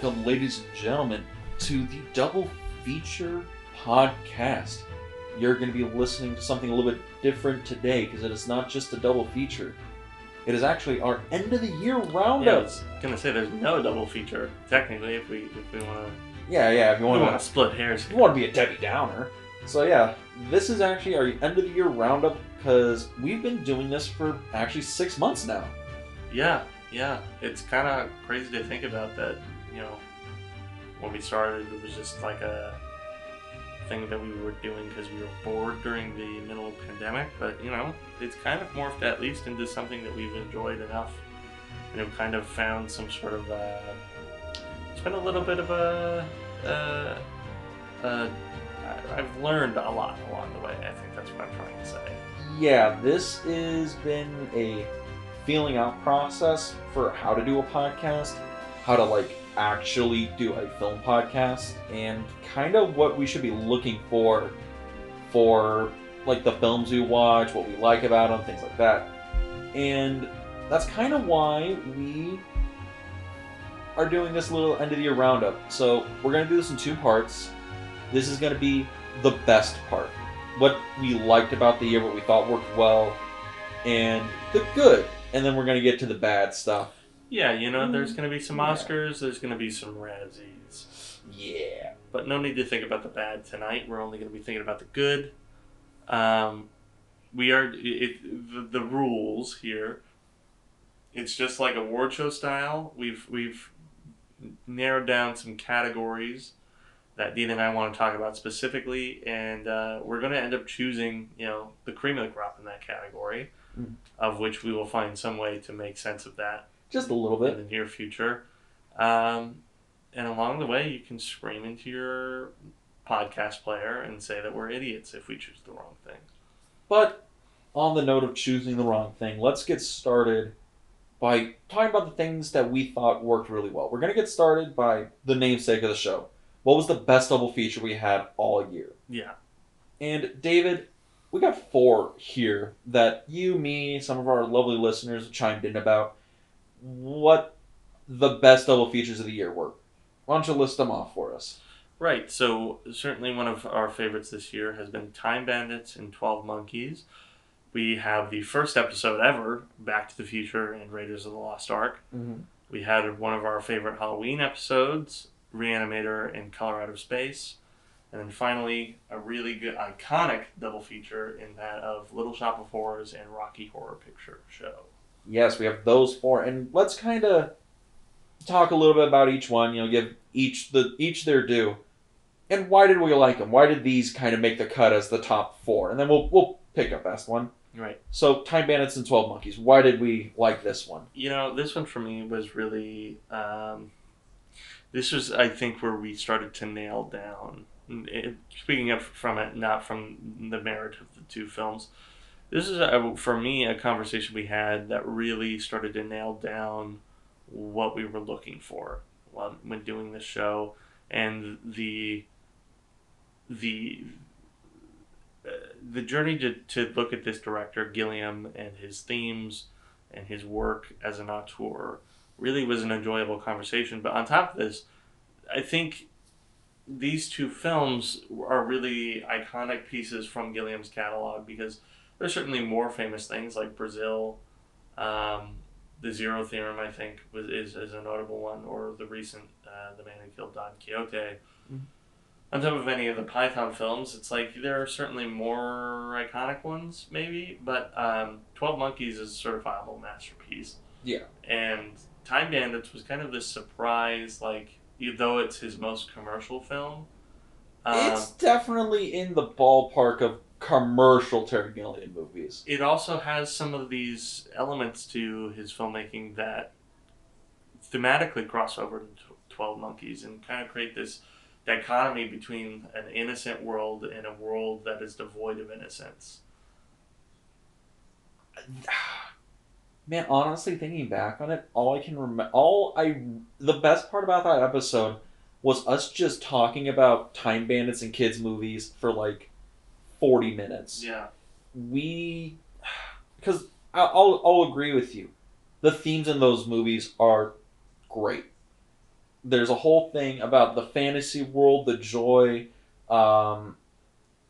Welcome, ladies and gentlemen, to the Double Feature Podcast. You're going to be listening to something a little bit different today because it is not just a double feature. It is actually our end of the year Yeah, I was gonna say there's no double feature technically if we if we want to Yeah, yeah. If you want to, to split hairs. if you want to be a Debbie Downer. So yeah, this is actually our end of the year roundup because we've been doing this for actually six months now. Yeah, yeah. It's kind of crazy to think about that. You know, when we started, it was just like a thing that we were doing because we were bored during the middle of the pandemic. But you know, it's kind of morphed at least into something that we've enjoyed enough. You know, kind of found some sort of. Uh, it's been a little bit of a. Uh, uh, I've learned a lot along the way. I think that's what I'm trying to say. Yeah, this has been a feeling out process for how to do a podcast, how to like actually do a film podcast, and kind of what we should be looking for for like the films we watch, what we like about them, things like that. And that's kind of why we are doing this little end of the year roundup. So we're gonna do this in two parts. This is gonna be the best part what we liked about the year, what we thought worked well, and the good. And then we're gonna get to the bad stuff. Yeah, you know, there's going to be some Yeah. Oscars, there's going to be some Razzies. Yeah. But no need to think about the bad tonight. We're only going to be thinking about the good. Um, we are it, the, the rules here. It's just like award show style. We've we've narrowed down some categories that Dean and I want to talk about specifically, and uh, we're going to end up choosing, you know, the cream of the crop in that category, Mm. of which we will find some way to make sense of that Just a little bit in the near future. Um, and along the way, you can scream into your podcast player and say that we're idiots if we choose the wrong thing. But on the note of choosing the wrong thing, let's get started by talking about the things that we thought worked really well. We're gonna get started by the namesake of the show. What was the best double feature we had all year? Yeah. And David, we got four here that you, me, some of our lovely listeners chimed in about what the best double features of the year were. Why don't you list them off for us? Right. So certainly one of our favorites this year has been Time Bandits and Twelve Monkeys. We have the first episode ever, Back to the Future and Raiders of the Lost Ark. Mm-hmm. We had one of our favorite Halloween episodes, Reanimator and Color Out of Space. And then finally, a really good, iconic double feature in that of Little Shop of Horrors and Rocky Horror Picture Show. Yes, we have those four, and let's kind of talk a little bit about each one. You know, give each the each their due. And why did we like them? Why did these kind of make the cut as the top four? And then we'll we'll pick up best one. Right. So, Time Bandits and Twelve Monkeys. Why did we like this one? You know, this one for me was really. Um, this was, I think, where we started to nail down. It, speaking up from it, not from the merit of the two films. This is, a, for me, a conversation we had that really started to nail down what we were looking for when, doing this show and the the uh, the journey to, to look at this director Gilliam and his themes and his work as an auteur really was an enjoyable conversation. But on top of this, I think these two films are really iconic pieces from Gilliam's catalog because there's certainly more famous things like Brazil, um, the Zero Theorem, I think, was, is, is a notable one, or the recent uh, The Man Who Killed Don Quixote. Mhm. On top of any of the Python films, it's like there are certainly more iconic ones, maybe, but um, Twelve Monkeys is a certifiable masterpiece. Yeah. And Time Bandits was kind of this surprise, like, though it's his most commercial film. Um, it's definitely in the ballpark of commercial Terry Gilliam movies. it also has some of these elements to his filmmaking that thematically cross over to Twelve Monkeys and kind of create this dichotomy between an innocent world and a world that is devoid of innocence. Man, honestly, thinking back on it, all I can remember, all I, the best part about that episode was us just talking about Time Bandits and kids movies for like forty minutes. Yeah. We, because I'll I'll agree with you, the themes in those movies are great. there's a whole thing about the fantasy world, the joy. Um,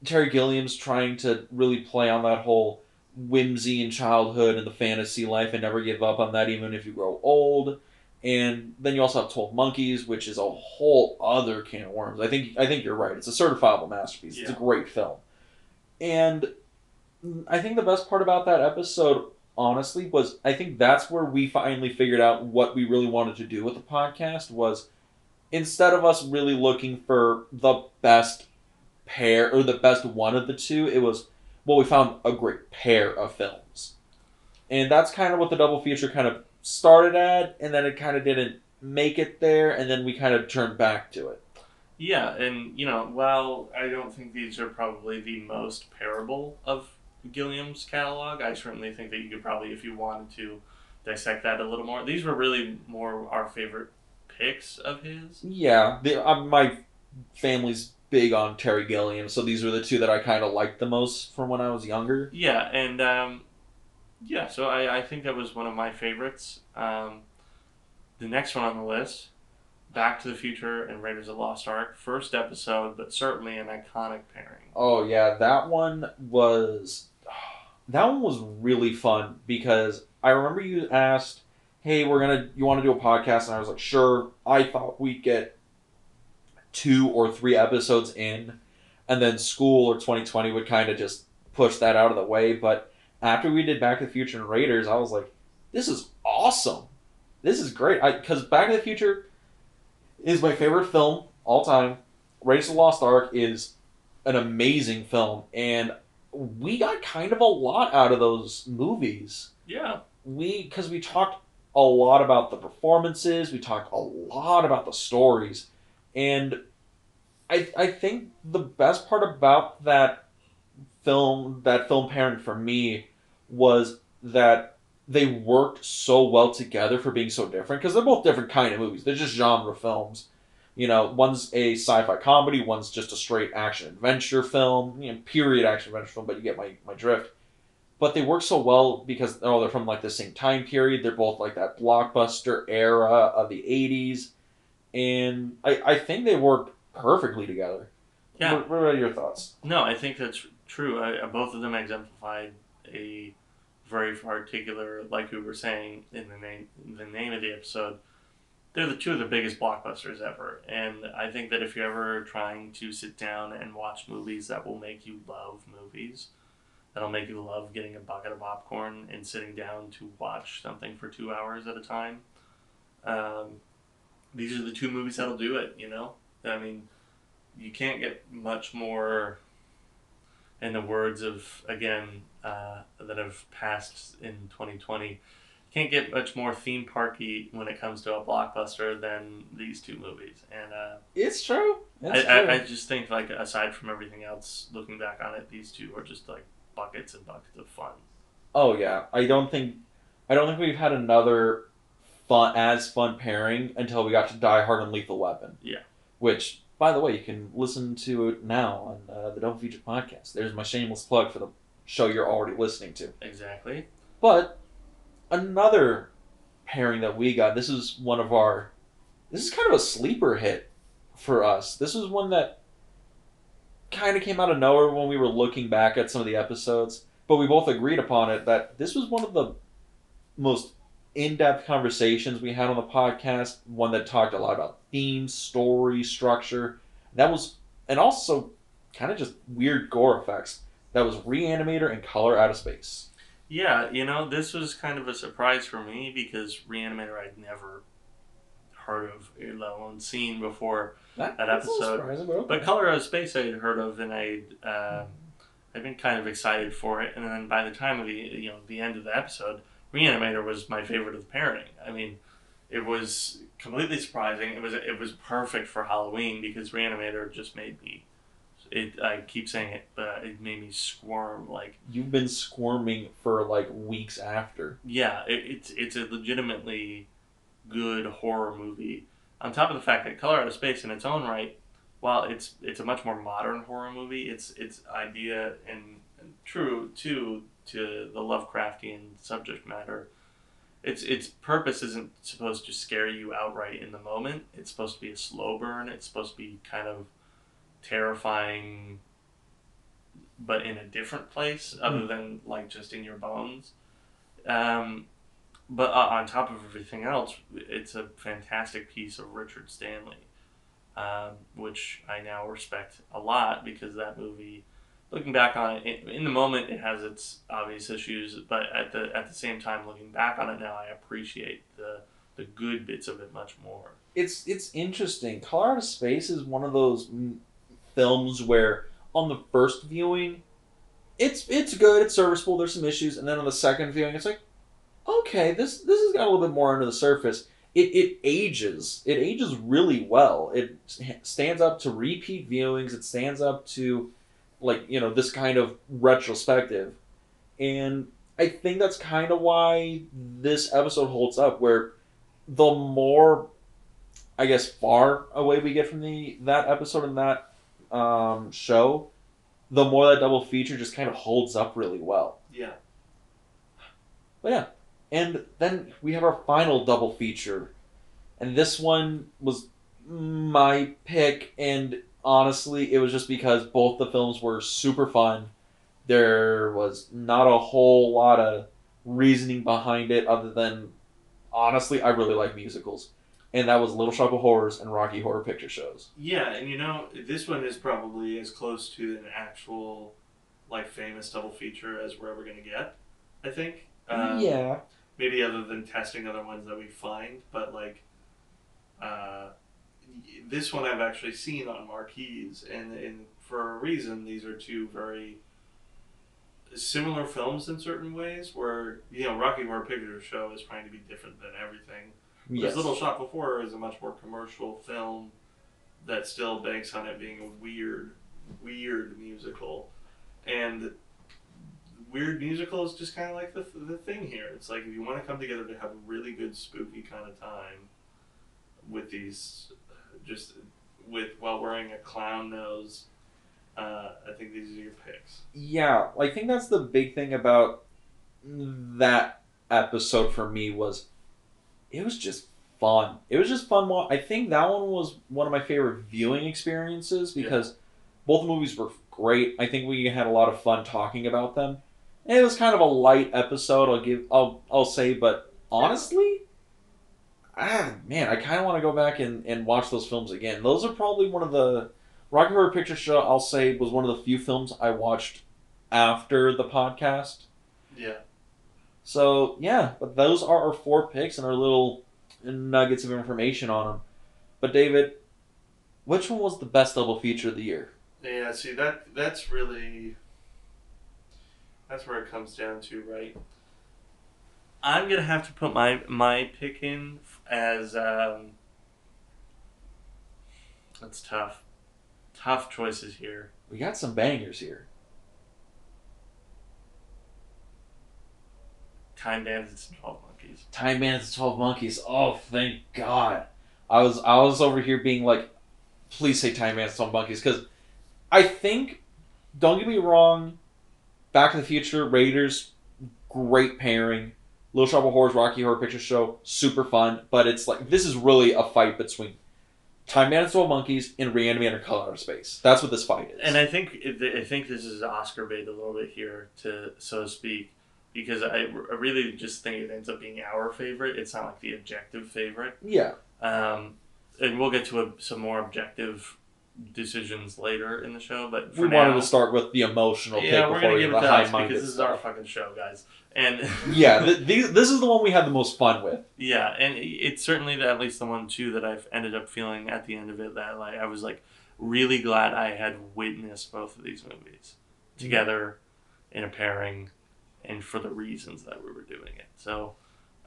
Terry Gilliam's trying to really play on that whole whimsy in childhood and the fantasy life and never give up on that even if you grow old. And then you also have Twelve Monkeys, which is a whole other can of worms. I think I think you're right. It's a certifiable masterpiece. It's a great film. And I think the best part about that episode, honestly, was I think that's where we finally figured out what we really wanted to do with the podcast was instead of us really looking for the best pair or the best one of the two, it was well, we found a great pair of films. And that's kind of what the double feature kind of started at, and then it kind of didn't make it there, and then we kind of turned back to it. Yeah, and you know, while I don't think these are probably the most parable of Gilliam's catalog, I certainly think that you could probably, if you wanted to, dissect that a little more. These were really more our favorite picks of his. Yeah, the, uh, my family's big on Terry Gilliam, so these were the two that I kind of liked the most from when I was younger. Yeah, and um, yeah, so I, I think that was one of my favorites. Um, the next one on the list, Back to the Future and Raiders of the Lost Ark, first episode, but certainly an iconic pairing. Oh yeah, that one was that one was really fun because I remember you asked, "Hey, we're gonna you want to do a podcast?" and I was like, "Sure." I thought we'd get two or three episodes in, and then school or 2020 would kind of just push that out of the way. But after we did Back to the Future and Raiders, I was like, "This is awesome! This is great!" I because Back to the Future is my favorite film all time. Raiders of the Lost Ark is an amazing film, and we got kind of a lot out of those movies. Yeah, We because we talked a lot about the performances, we talked a lot about the stories, and I I think the best part about that film that film pairing for me was that they worked so well together for being so different because they're both different kind of movies. They're just genre films. You know, one's a sci-fi comedy, one's just a straight action adventure film, you know, period action adventure film. But you get my my drift. But they work so well because oh, they're from like the same time period. They're both like that blockbuster era of the '80s, and I I think they work perfectly together. Yeah. What, what are your thoughts? no, I think that's true. I, both of them exemplified a very particular, like we were saying in the name, the name of the episode. They're the two of the biggest blockbusters ever, and I think that if you're ever trying to sit down and watch movies that will make you love movies, that'll make you love getting a bucket of popcorn and sitting down to watch something for two hours at a time. Um, these are the two movies that'll do it. You know, I mean, you can't get much more. In the words of again uh, that have passed in 2020, can't get much more theme parky when it comes to a blockbuster than these two movies. And uh, It's true. I, It's I, true. I just think like aside from everything else, looking back on it, these two are just like buckets and buckets of fun. Oh yeah, I don't think I don't think we've had another fun as fun pairing until we got to Die Hard and Lethal Weapon. Yeah. Which, by the way, you can listen to it now on uh, the Double Feature podcast. There's my shameless plug for the show you're already listening to. Exactly. But another pairing that we got. This is one of our. This is kind of a sleeper hit for us. This is one that kind of came out of nowhere when we were looking back at some of the episodes, but we both agreed upon it that this was one of the most in-depth conversations we had on the podcast. One that talked a lot about themes, story, structure. That was, and also kind of just weird gore effects. That was Reanimator and Color Out of Space. Yeah, you know, this was kind of a surprise for me because Reanimator I'd never heard of, let alone seen before. That, That episode. but okay. But Color Out of Space I had heard of, and I um I'd been kind of excited for it. And then by the time of the you know the end of the episode, Reanimator was my favorite of the pairing. I mean, it was completely surprising. It was it was perfect for Halloween because Reanimator just made me. It I keep saying it, but it made me squirm like You've been squirming for like weeks after. yeah, it, it's it's a legitimately good horror movie. On top of the fact that Color Out of Space, in its own right, while it's it's a much more modern horror movie, its its idea and, and true too to the Lovecraftian subject matter its its purpose isn't supposed to scare you outright in the moment. It's supposed to be a slow burn. It's supposed to be kind of terrifying, but in a different place, other than like just in your bones. Um, but uh, on top of everything else, it's a fantastic piece of Richard Stanley, um, which I now respect a lot because that movie looking back on it in, the moment it has its obvious issues but at the at the same time looking back on it now i appreciate the the good bits of it much more it's it's interesting. Color Out Space is one of those films where on the first viewing, it's it's good, it's serviceable. There's some issues, and then on the second viewing, it's like, okay, this this has got a little bit more under the surface. It it ages. It ages really well. It stands up to repeat viewings. It stands up to like you know this kind of retrospective, and I think that's kind of why this episode holds up. Where the more I guess far away we get from the that episode and that um, show, the more that double feature just kind of holds up really well. yeah But yeah, and then we have our final double feature, and this one was my pick, and honestly, it was just because both the films were super fun. There was not a whole lot of reasoning behind it, other than honestly, I really like musicals, and that was Little Shop of Horrors and Rocky Horror Picture Shows. yeah and you know this one is probably as close to an actual like famous double feature as we're ever going to get i think Um, yeah, maybe other than testing other ones that we find, but like uh, this one I've actually seen on marquees, and, and for a reason, these are two very similar films in certain ways. Where you know, Rocky Horror Picture Show is trying to be different than everything. Yes. Little Shop Horror is a much more commercial film that still banks on it being a weird, weird musical, and weird musical is just kind of like the, the thing here. It's like if you want to come together to have a really good spooky kind of time with these, just with while wearing a clown nose, uh, I think these are your picks. Yeah, I think that's the big thing about that episode for me was it was just fun. It was just fun. I think that one was one of my favorite viewing experiences because both movies were great. I think we had a lot of fun talking about them. And it was kind of a light episode. I'll give. I'll. I'll say, but honestly, ah man, I kind of want to go back and, and watch those films again. Those are probably one of the Rocky Horror Picture Show. I'll say was one of the few films I watched after the podcast. Yeah. So yeah, but those are our four picks and our little nuggets of information on them. But David, which one was the best double feature of the year? Yeah, see that that's really that's where it comes down to, right? I'm gonna have to put my my pick in as um, that's tough, tough choices here. We got some bangers here. Time Bandits and Twelve Monkeys. Time Bandits, and Twelve Monkeys. Oh, thank God! I was I was over here being like, please say Time Bandits, and Twelve Monkeys, because I think, don't get me wrong, Back to the Future, Raiders, great pairing. Little Shop of Horrors, Rocky Horror Picture Show, super fun. But it's like this is really a fight between Time Twelve Monkeys, and Reanimator Color Out of Space. That's what this fight is. And I think I think this is Oscar bait a little bit here, to so to speak, because I, I really just think it ends up being our favorite. It's not like the objective favorite. yeah, Um, and we'll get to a, some more objective decisions later in the show, but for we now, wanted to start with the emotional yeah, pick we're before gonna we give get it the to high us because this is our fucking show, guys. And yeah, th- this is the one we had the most fun with. yeah, and it's certainly the, at least the one too that I've ended up feeling at the end of it that like I was like really glad I had witnessed both of these movies together in a pairing, and for the reasons that we were doing it. So,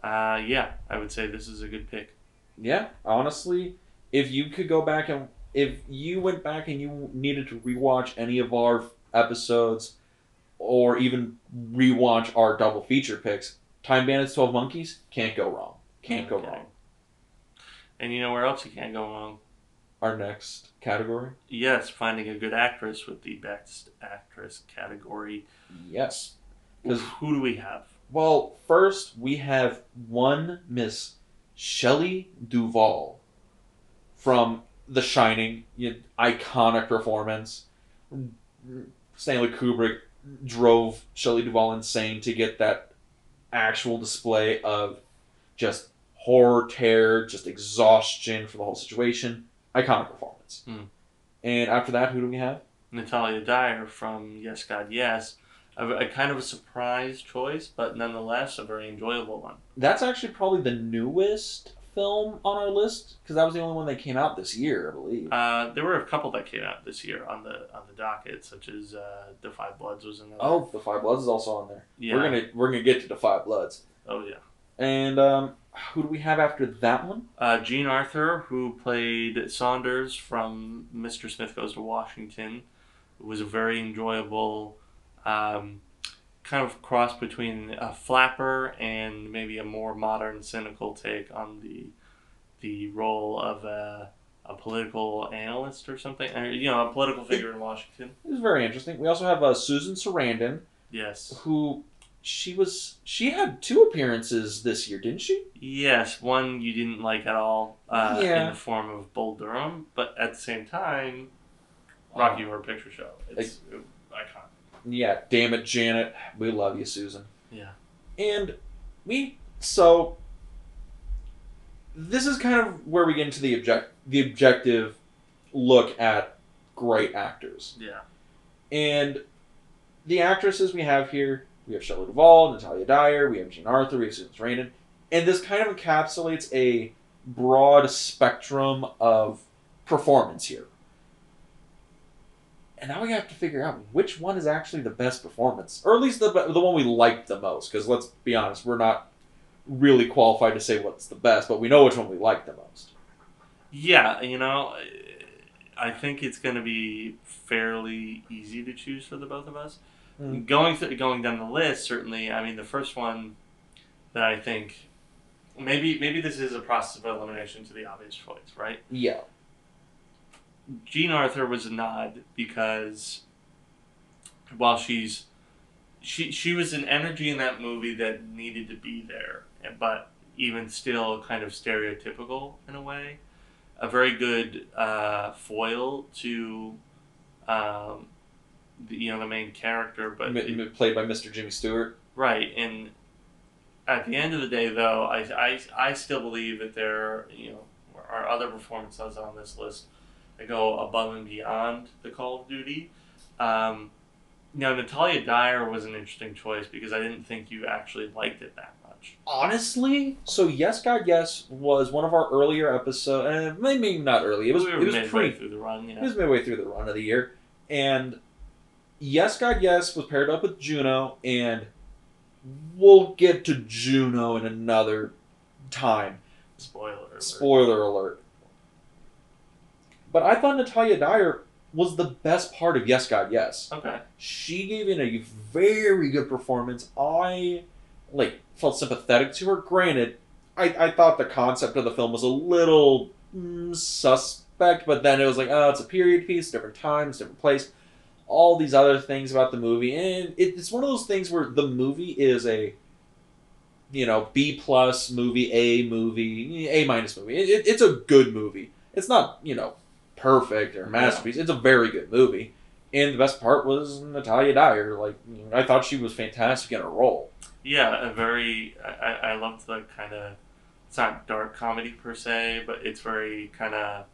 uh, yeah, I would say this is a good pick. Yeah, honestly, if you could go back and if you went back and you needed to rewatch any of our episodes or even rewatch our double feature picks, Time Bandits 12 Monkeys can't go wrong. Can't go wrong. And you know where else you can't go wrong? Our next category? Yes, finding a good actress with the best actress category. Yes. Because Who do we have? Well, first we have one Miss Shelley Duvall from The Shining, you iconic performance. Stanley Kubrick drove Shelley Duvall insane to get that actual display of just horror, terror, just exhaustion for the whole situation. Iconic performance. Hmm. And after that, who do we have? Natalia Dyer from Yes God Yes. A, a kind of a surprise choice, but nonetheless a very enjoyable one. That's actually probably the newest film on our list because that was the only one that came out this year, I believe. Uh, there were a couple that came out this year on the on the docket, such as uh, The Five Bloods was another. oh, The Five Bloods is also on there. yeah. We're gonna we're gonna get to The Five Bloods. Oh yeah. And um, who do we have after that one? Uh, Jean Arthur, who played Saunders from Mr. Smith Goes to Washington, was a very enjoyable um, kind of cross between a flapper and maybe a more modern, cynical take on the the role of a, a political analyst or something, or, you know, a political figure in Washington. It was very interesting. We also have uh, Susan Sarandon, Yes. who she was she had two appearances this year, didn't she? Yes, one you didn't like at all uh, Yeah. in the form of Bull Durham, but at the same time, Rocky Horror Picture Show. It's. Yeah, damn it, Janet. We love you, Susan. Yeah. And we so this is kind of where we get into the object the objective look at great actors. Yeah. And the actresses we have here, we have Shelley Duvall, Natalia Dyer, we have Jean Arthur, we have Susan Sarandon, and this kind of encapsulates a broad spectrum of performance here. And now we have to figure out which one is actually the best performance, or at least the the one we liked the most. Because let's be honest, we're not really qualified to say what's the best, but we know which one we like the most. Yeah, you know, I think it's going to be fairly easy to choose for the both of us. Mm. Going th- going down the list, certainly. I mean, the first one that I think maybe maybe this is a process of elimination to the obvious choice, right? Yeah, Jean Arthur was a nod because while she's she she was an energy in that movie that needed to be there, but even still kind of stereotypical in a way. A very good uh, foil to um, the, you know the main character, but m- played by Mr. Jimmy Stewart. Right, and at the end of the day, though, I, I, I still believe that there you know are other performances on this list that go above and beyond the Call of Duty. Um, now, Natalia Dyer was an interesting choice because I didn't think you actually liked it that much. Honestly, so Yes God Yes was one of our earlier episodes, and maybe not early. It was we it was midway through the run, It was midway through the run of the year, and Yes God Yes was paired up with Juno, and we'll get to Juno in another time. Spoiler alert. Spoiler alert. But I thought Natalia Dyer was the best part of Yes God Yes. Okay. She gave in a very good performance. I like felt sympathetic to her. Granted, I, I thought the concept of the film was a little mm, suspect, but then it was like, oh, it's a period piece, different times, different place, all these other things about the movie, and it, it's one of those things where the movie is a you know B plus movie, A movie, A minus movie. It, it, it's a good movie. It's not you know perfect or masterpiece. It's a very good movie. And the best part was Natalia Dyer. Like I thought she was fantastic in her role. Yeah, a very. I, I loved the kind of. It's not dark comedy per se, but it's very kind of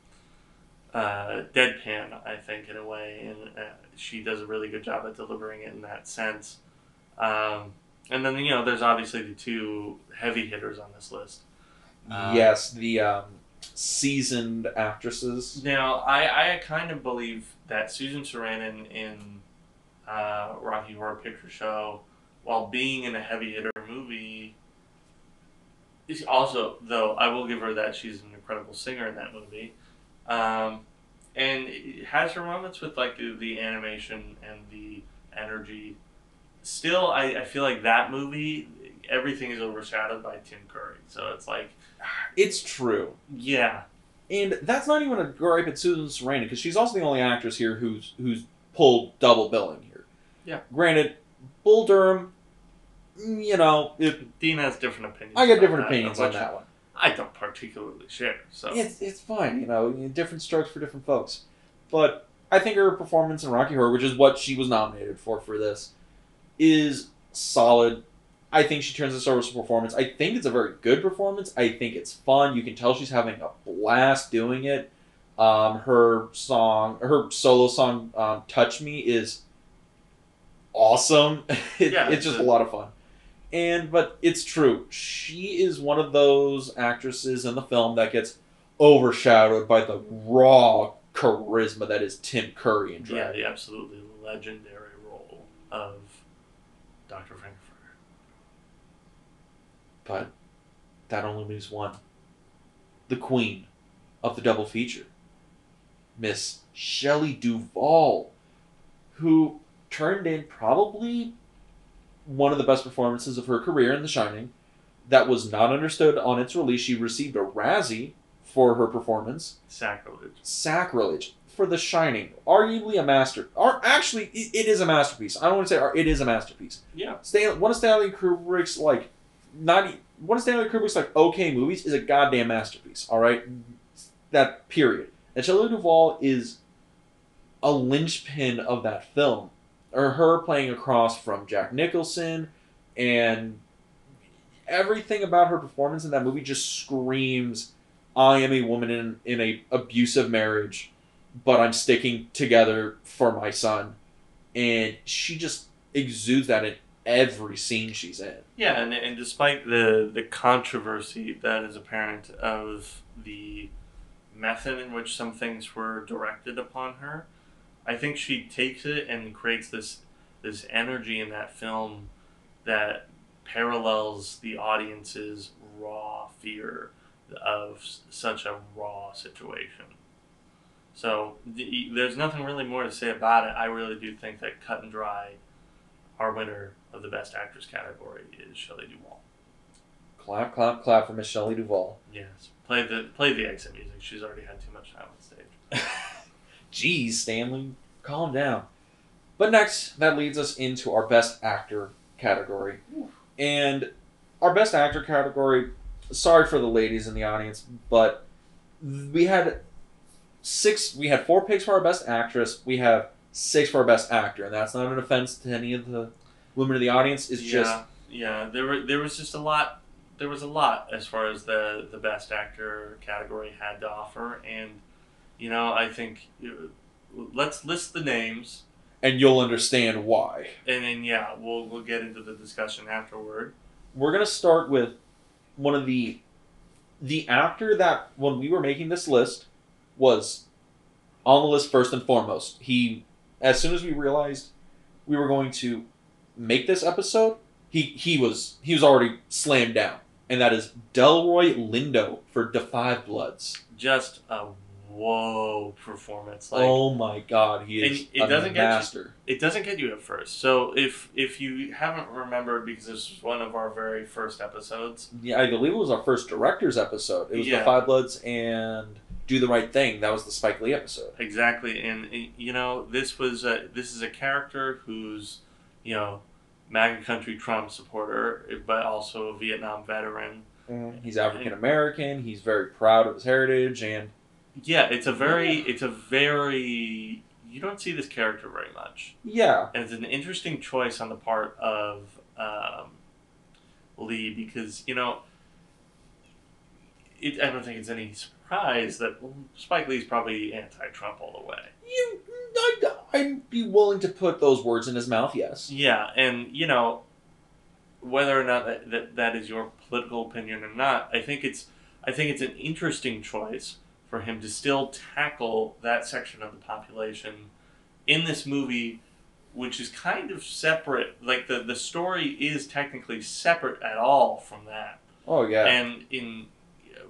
uh, deadpan, I think, in a way, and uh, she does a really good job at delivering it in that sense. Um, and then you know, there's obviously the two heavy hitters on this list. Uh, yes, the um, seasoned actresses. Now, I, I kind of believe that Susan Sarandon in uh, Rocky Horror Picture Show, while being in a heavy hitter movie, is also though I will give her that she's an incredible singer in that movie, um, and has her moments with like the, the animation and the energy. Still, I, I feel like that movie everything is overshadowed by Tim Curry, so it's like It's true. yeah, And that's not even a gripe at Susan Sarandon because she's also the only actress here who's who's pulled double billing here. Yeah. Granted, Bull Durham, you know, it, Dean has different opinions. I about different that, opinions on that one. I don't particularly share. So It's it's fine, you know, different strokes for different folks. But I think her performance in Rocky Horror, which is what she was nominated for for this, is solid. I think she turns this over as a performance. I think it's a very good performance. I think it's fun. You can tell she's having a blast doing it. Um, her song, her solo song, um, "Touch Me," is awesome. It- Yeah, it's just a- lot of fun. And but it's true. She is one of those actresses in the film that gets overshadowed by the raw charisma that is Tim Curry in yeah, the absolutely legendary role of Dr. But that only leaves one. The queen of the double feature. Miss Shelley Duvall, who turned in probably one of the best performances of her career in The Shining. That was not understood on its release. She received a Razzie for her performance. Sacrilege. Sacrilege for The Shining, arguably a master. Or actually, it, is a masterpiece. I don't want to say it is a masterpiece. Yeah. Stan, one of Stanley Kubrick's like not one of Stanley Kubrick's like okay movies is a goddamn masterpiece. All right, that period. And Shelley Duvall is a linchpin of that film, or her playing across from Jack Nicholson, and everything about her performance in that movie just screams, "I am a woman in in a abusive marriage, but I'm sticking together for my son," and she just exudes that in every scene she's in. Yeah, and, and despite the, the controversy that is apparent of the method in which some things were directed upon her, I think she takes it and creates this this energy in that film that parallels the audience's raw fear of such a raw situation. So the, there's nothing really more to say about it. I really do think that Cut and Dry, our winner of the Best Actress category, is Shelley Duvall. Clap, clap, clap for Miss Shelley Duvall. Yes, play the play the exit music. She's already had too much time on stage. Jeez, Stanley, calm down. But next, that leads us into our Best Actor category. And our Best Actor category, sorry for the ladies in the audience, but we had six, we had four picks for our Best Actress, we have six for our Best Actor, and that's not an offense to any of the women in the audience, is yeah, just, yeah. There were there was just a lot. There was a lot as far as the the Best Actor category had to offer, and you know I think let's list the names, and you'll understand why. and then yeah, we'll we'll get into the discussion afterward. we're gonna start with one of the the actor that when we were making this list was on the list first and foremost. He as soon as we realized we were going to make this episode, he he was he was already slammed down. And that is Delroy Lindo for Da 5 Bloods. Just a whoa performance, like. oh my god, he is it a doesn't get you- master. it doesn't get you at first. So if if you haven't remembered, because this was one of our very first episodes, Yeah, I believe it was our first director's episode. It was Yeah. Da 5 Bloods and Do the Right Thing. That was the Spike Lee episode. exactly, and you know this was a, this is a character who's you know MAGA country Trump supporter, but also a Vietnam veteran. He's African American. He's very proud of his heritage, and Yeah, it's a very it's a very you don't see this character very much, yeah, and it's an interesting choice on the part of um, Lee because you know. It, I don't think it's any surprise that Spike Lee's probably anti-Trump all the way. you, I'd, I'd be willing to put those words in his mouth. Yes. Yeah, and you know, whether or not that, that, that is your political opinion or not, I think it's I think it's an interesting choice for him to still tackle that section of the population in this movie, which is kind of separate. Like the the story is technically separate at all from that. Oh yeah. And in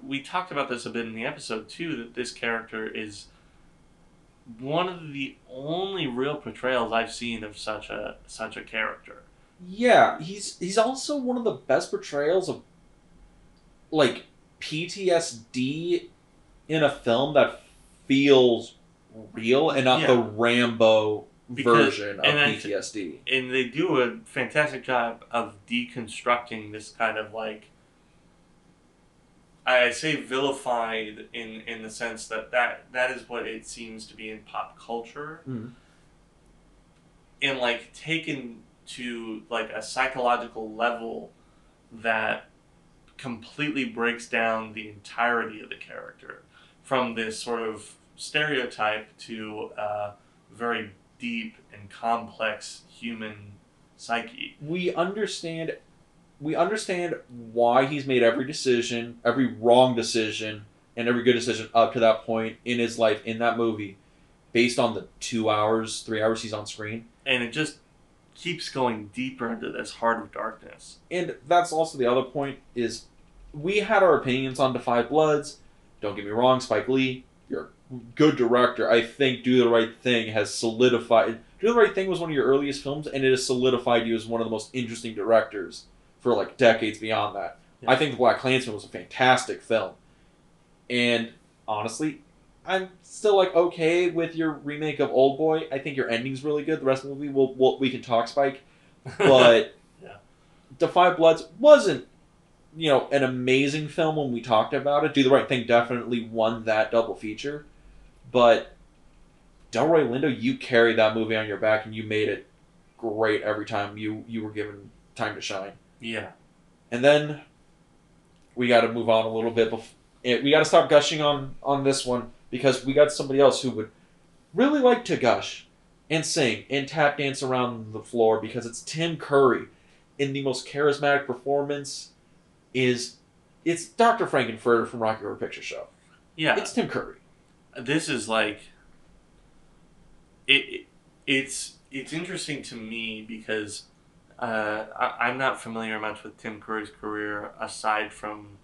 we talked about this a bit in the episode too that this character is one of the only real portrayals I've seen of such a such a character. yeah, he's he's also one of the best portrayals of like PTSD in a film that feels real and not Yeah. the Rambo Because- version of and I- PTSD. and they do a fantastic job of deconstructing this kind of like I say vilified in in the sense that that, that is what it seems to be in pop culture Mhm. and like taken to like a psychological level that completely breaks down the entirety of the character from this sort of stereotype to a very deep and complex human psyche. we understand we understand why he's made every decision, every wrong decision, and every good decision up to that point in his life in that movie, based on the two hours, three hours he's on screen. And it just keeps going deeper into this heart of darkness. And that's also the other point is we had our opinions on Da 5 Bloods. Don't get me wrong, Spike Lee, you're a good director. I think Do the Right Thing has solidified Do the Right Thing was one of your earliest films and it has solidified you as one of the most interesting directors for like decades beyond that. Yeah. I think The Black Klansman was a fantastic film. And honestly, I'm still like okay with your remake of Old Boy. I think your ending's really good. The rest of the movie, we'll, we'll we can talk Spike, but Yeah. Da 5 Bloods wasn't, you know, an amazing film when we talked about it. Do the Right Thing definitely won that double feature, but Delroy Lindo, you carried that movie on your back and you made it great every time you you were given time to shine. Yeah. And then we got to move on a little bit. Bef- eh, we got to stop gushing on on this one because we got somebody else who would really like to gush and sing and tap dance around the floor because it's Tim Curry in the most charismatic performance is it's Dr. Frank-N-Furter from Rocky Horror Picture Show. Yeah. It's Tim Curry. this is like it, it it's it's interesting to me because uh, I, I'm not familiar much with Tim Curry's career aside from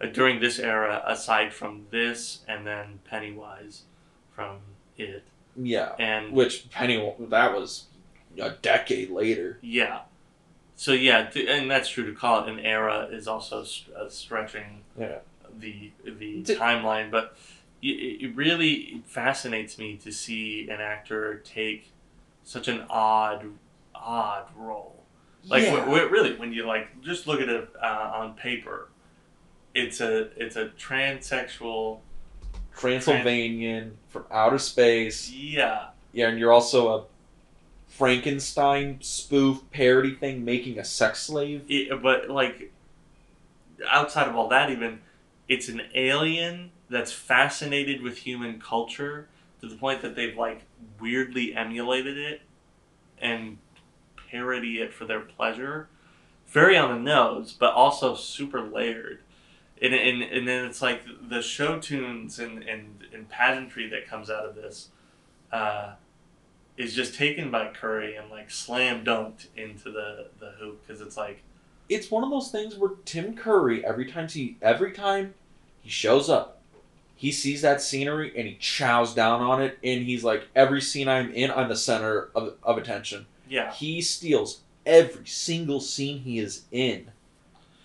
uh, during this era aside from this and then Pennywise from it Yeah. and Which Penny that was a decade later. yeah so yeah th- and that's true to call it an era is also st- uh, stretching Yeah. the the Di- timeline, but it, it really fascinates me to see an actor take such an odd, odd role. Like yeah. really, when you like just look at it uh, on paper, it's a it's a transsexual. Transylvanian from outer space. Yeah, Yeah, and you're also a Frankenstein spoof parody thing making a sex slave. it, but like outside of all that, even it's an alien that's fascinated with human culture to the point that they've like weirdly emulated it and parody it for their pleasure. Very on the nose, but also super layered. And, and, and then it's like the show tunes and, and, and pageantry that comes out of this uh, is just taken by Curry and like slam dunked into the, the hoop because it's like, It's one of those things where Tim Curry every time he every time he shows up, he sees that scenery and he chows down on it and he's like every scene I'm in I'm the center of, of attention. Yeah. He steals every single scene he is in.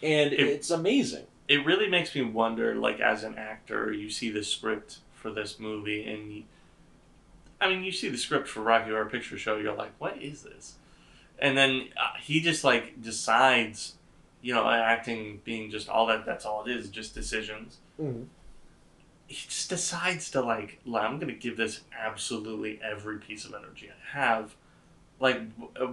And It- it's amazing. it really makes me wonder like as an actor you see the script for this movie and you, i mean you see the script for rocky horror picture show you're like what is this and then uh, he just like decides you know acting being just all that that's all it is just decisions he just decides to like "Like, i'm gonna give this absolutely every piece of energy i have like uh,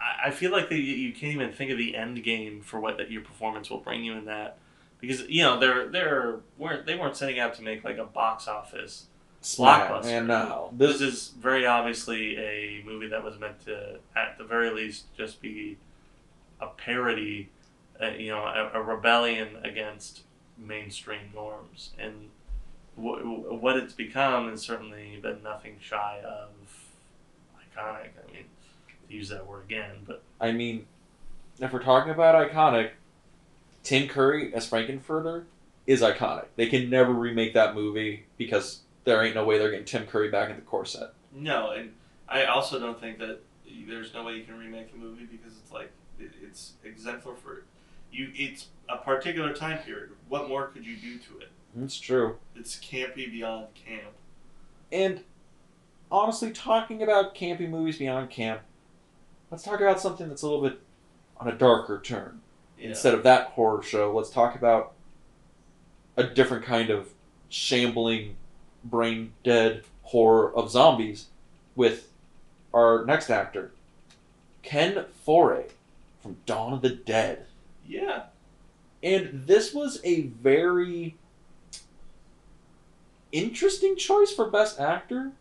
I- I feel like that you can't even think of the end game for what that your performance will bring you in that, because you know they're they're weren't they weren't setting out to make like a box office. Blockbuster. And no. This This is very obviously a movie that was meant to, at the very least, just be a parody, uh, you know, a, a rebellion against mainstream norms, and w- what it's become has certainly been nothing shy of iconic. I mean, to use that word again, but I mean, if we're talking about iconic, Tim Curry as Frank-N-Furter is iconic. They can never remake that movie because there ain't no way they're getting Tim Curry back in the corset. No, and I also don't think that there's no way you can remake the movie because it's like it's exemplar for you. It's a particular time period. What more could you do to it? It's true. It's campy beyond camp. And honestly, talking about campy movies beyond camp, let's talk about something that's a little bit on a darker turn. Yeah. Instead of that horror show, let's talk about a different kind of shambling, brain dead horror of zombies with our next actor, Ken Foree from Dawn of the Dead. Yeah. And this was a very interesting choice for Best Actor.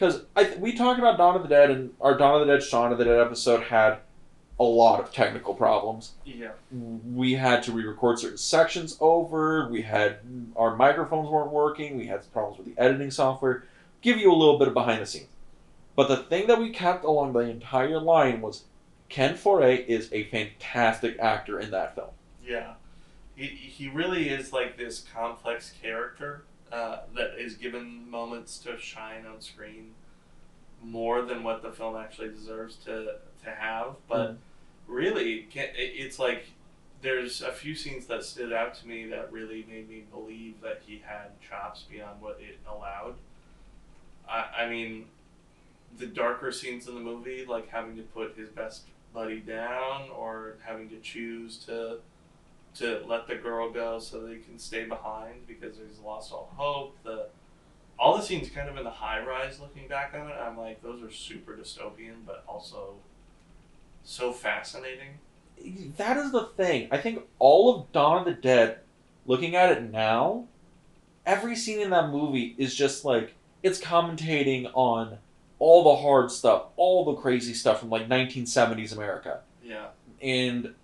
Because we talked about Dawn of the Dead, and our Dawn of the Dead, Shaun of the Dead episode had a lot of technical problems. Yeah. We had to re record certain sections over, we had our microphones weren't working, we had problems with the editing software. Give you a little bit of behind the scenes. But the thing that we kept along the entire line was Ken Foree is a fantastic actor in that film. Yeah. He, he really is like this complex character uh, that is given moments to shine on screen more than what the film actually deserves to, to have. But Mm. really, it's like there's a few scenes that stood out to me that really made me believe that he had chops beyond what it allowed. I, I mean, the darker scenes in the movie, like having to put his best buddy down or having to choose to to let the girl go so they can stay behind because he's lost all hope. The all the scenes kind of in the high rise looking back on it, I'm like, those are super dystopian but also so fascinating. That is the thing. I think all of Dawn of the Dead, looking at it now, every scene in that movie is just like it's commentating on all the hard stuff, all the crazy stuff from like 1970s America. Yeah. And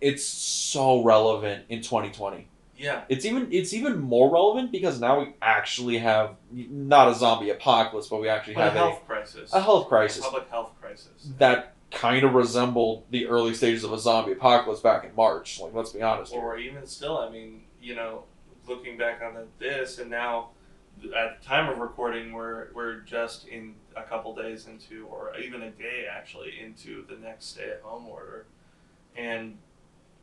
it's so relevant in 2020. Yeah. It's even it's even more relevant because now we actually have not a zombie apocalypse, but we actually But a have health crisis. a, a health crisis Public health crisis. that kind of resembled the early stages of a zombie apocalypse back in March. Like, let's be honest. here. Or even still, I mean, you know, looking back on this and now at the time of recording we're we're just in a couple days into or even a day actually into the next stay at home order. And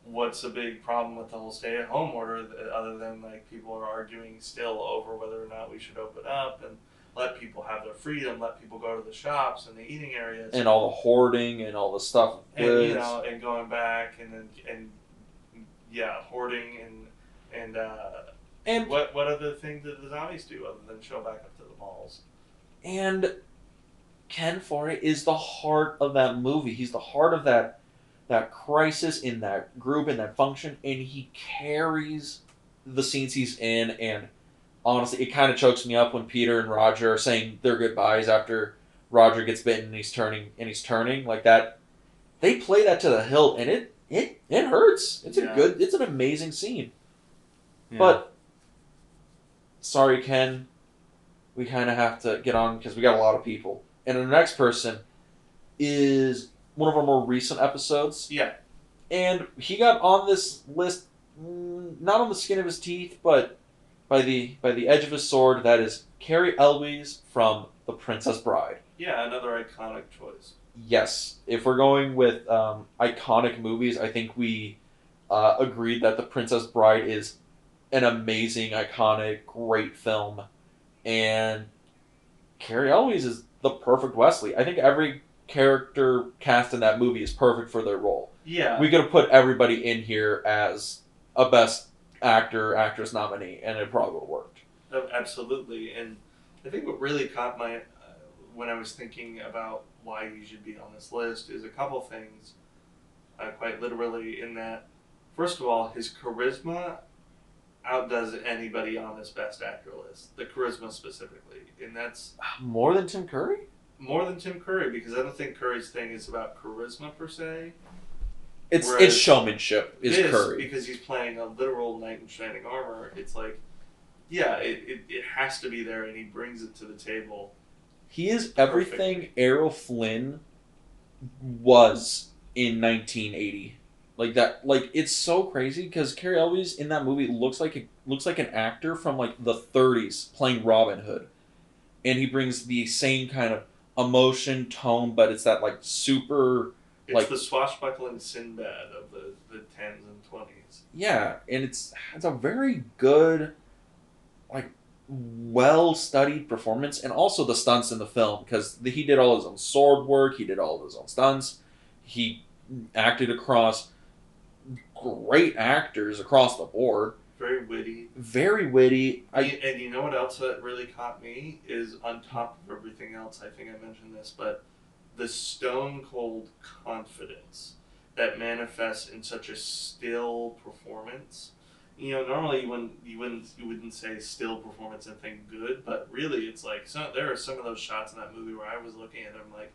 what's a big problem with the whole stay at home order th- other than like people are arguing still over whether or not we should open up and let people have their freedom, let people go to the shops and the eating areas and all the hoarding and all the stuff. and you know, and going back and then and yeah, hoarding and and uh, and what what other things did the zombies do other than show back up to the malls? and Ken Foree is the heart of that movie. He's the heart of that that crisis in that group in that function, and he carries the scenes he's in. And honestly, it kind of chokes me up when Peter and Roger are saying their goodbyes after Roger gets bitten and he's turning and he's turning like that. They play that to the hilt, and it it it hurts. It's a good. It's an amazing scene. But sorry, Ken, we kind of have to get on because we got a lot of people. And the next person is one of our more recent episodes, yeah, and he got on this list mm, not on the skin of his teeth, but by the by the edge of his sword. That is Cary Elwes from The Princess Bride. yeah, another iconic choice. Yes, if we're going with um, iconic movies, I think we uh, agreed that The Princess Bride is an amazing, iconic, great film, and Cary Elwes is the perfect Westley. I think every character cast in that movie is perfect for their role. Yeah, We could have put everybody in here as a best actor, actress nominee, and it probably would have worked. Oh, absolutely. And I think what really caught my uh, when I was thinking about why he should be on this list is a couple things. Uh, quite literally, in that, first of all, his charisma outdoes anybody on this best actor list. The charisma specifically, and that's More than Tim Curry? More than Tim Curry because I don't think Curry's thing is about charisma per se. It's Whereas it's showmanship. Is This, Curry? because he's playing a literal knight in shining armor. It's like, yeah, it, it, it has to be there, and he brings it to the table. He is everything Errol Flynn was in 1980. Like that, like it's so crazy because Cary Elwes in that movie looks like a, looks like an actor from like the 30s playing Robin Hood, and he brings the same kind of emotion tone, but it's that like super It's Like- the swashbuckling Sinbad of the, the tens and twenties. yeah, and it's it's a very good like well studied performance, and also the stunts in the film because he did all his own sword work, he did all of his own stunts, he acted across great actors across the board, Very witty. very witty. I and you know what else that really caught me is on top of everything else. I think I mentioned this, but the stone cold confidence that manifests in such a still performance. You know, normally you wouldn't you wouldn't you wouldn't say still performance and think good, but really it's like some, there are some of those shots in that movie where I was looking at him like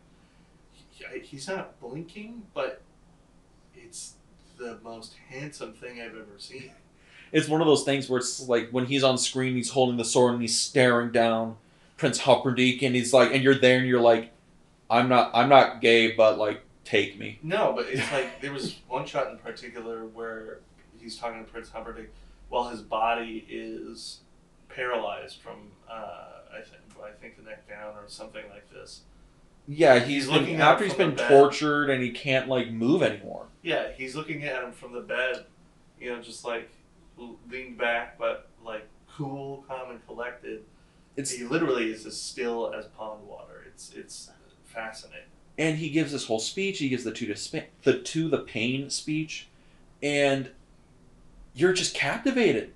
he, he's not blinking, but it's the most handsome thing I've ever seen. It's one of those things where it's like when he's on screen, he's holding the sword and he's staring down Prince Humperdinck, and he's like, and you're there, and you're like, I'm not, I'm not gay, but like, take me. No, but it's like there was one shot in particular where he's talking to Prince Humperdinck while his body is paralyzed from uh, I think I think the neck down or something like this. Yeah, he's, He's looking after he's been tortured and he can't like move anymore. Yeah, he's looking at him from the bed, you know, just like leaned back, but like cool, calm, and collected. It's he literally is as still as pond water. It's it's fascinating. and he gives this whole speech. He gives the to the the to the pain speech, and you're just captivated.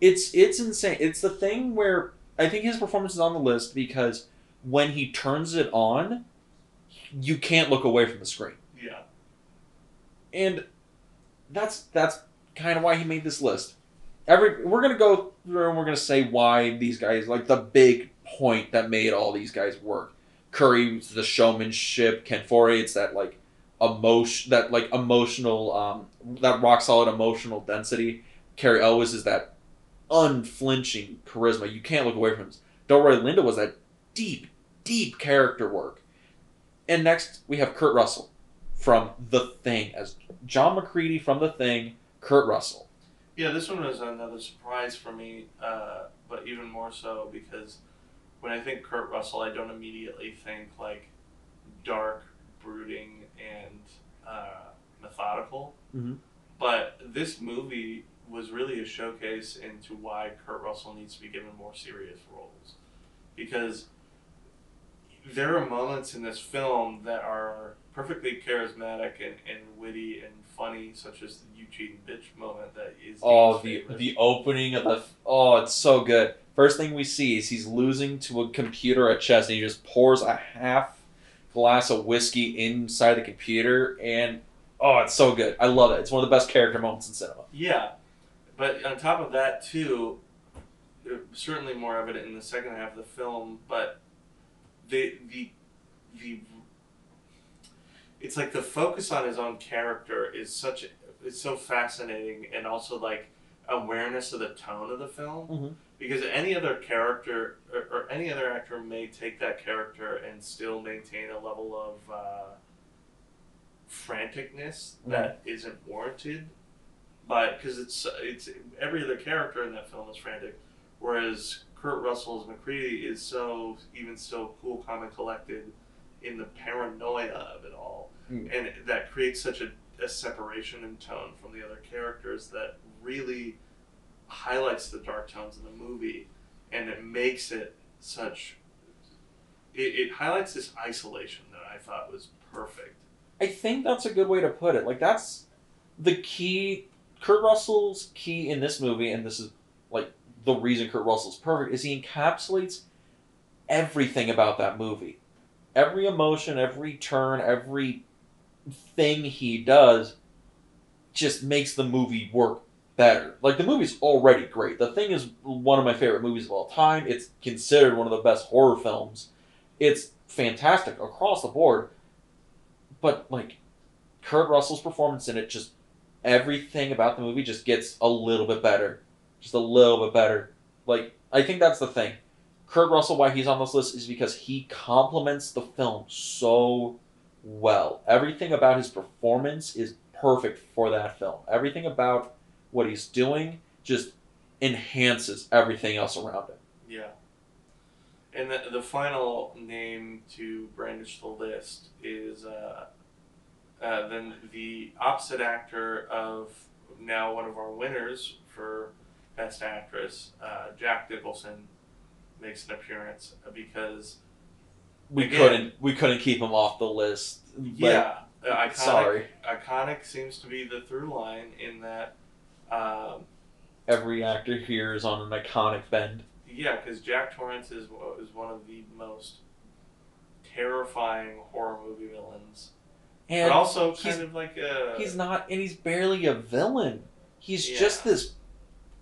It's it's insane. It's the thing where I think his performance is on the list because when he turns it on, you can't look away from the screen, Yeah, and that's that's kind of why he made this list. Every we're gonna go through and we're gonna say why these guys like the big point that made all these guys work. Curry's the showmanship. Ken Foree, it's that like emotion, that like emotional, um, that rock solid emotional density. Cary Elwes is that unflinching charisma. You can't look away from him. Delroy Lindo was that deep, deep character work. And next we have Kurt Russell from The Thing as John MacReady from The Thing. Kurt Russell. Yeah, this one was another surprise for me, uh, but even more so because when I think Kurt Russell, I don't immediately think like dark, brooding, and uh, methodical. Mhm. But this movie was really a showcase into why Kurt Russell needs to be given more serious roles. Because there are moments in this film that are perfectly charismatic and, and witty and funny, such as the cheating bitch moment that is Oh, the favorite. the opening of the oh, it's so good. First thing we see is he's losing to a computer at chess, and he just pours a half glass of whiskey inside the computer, and oh, it's so good. I love it. It's one of the best character moments in cinema. Yeah, but on top of that too, uh, certainly more evident in the second half of the film. But the the the it's like the focus on his own character is such it's so fascinating, and also like awareness of the tone of the film. Mhm. Because any other character or, or any other actor may take that character and still maintain a level of uh, franticness that isn't warranted but because it's it's every other character in that film is frantic, whereas Kurt Russell's MacReady is so even still cool, calm, and collected in the paranoia of it all, Mm. and that creates such a, a separation in tone from the other characters that really highlights the dark tones in the movie, and it makes it such. It, it highlights this isolation that I thought was perfect. I think that's a good way to put it. Like that's the key. Kurt Russell's key in this movie, and this is like the reason Kurt Russell's perfect, is he encapsulates everything about that movie. Every emotion, every turn, every thing he does just makes the movie work better. Like the movie's already great. The thing is one of my favorite movies of all time. It's considered one of the best horror films. It's fantastic across the board. But like Kurt Russell's performance in it just everything about the movie just gets a little bit better. Just a little bit better. Like I think that's the thing. Kurt Russell why he's on this list is because he complements the film so well. Everything about his performance is perfect for that film. Everything about what he's doing just enhances everything else around it. Yeah. And the, the final name to brandish the list is uh, uh, then the opposite actor of now one of our winners for Best Actress, uh, Jack Nicholson, makes an appearance because We Again. couldn't we couldn't keep him off the list. yeah, iconic. sorry. iconic seems to be the through line in that. Um, Every actor here is on an iconic bend. yeah, because Jack Torrance is is one of the most terrifying horror movie villains, And but also kind of like a he's not and he's barely a villain. He's Yeah. just this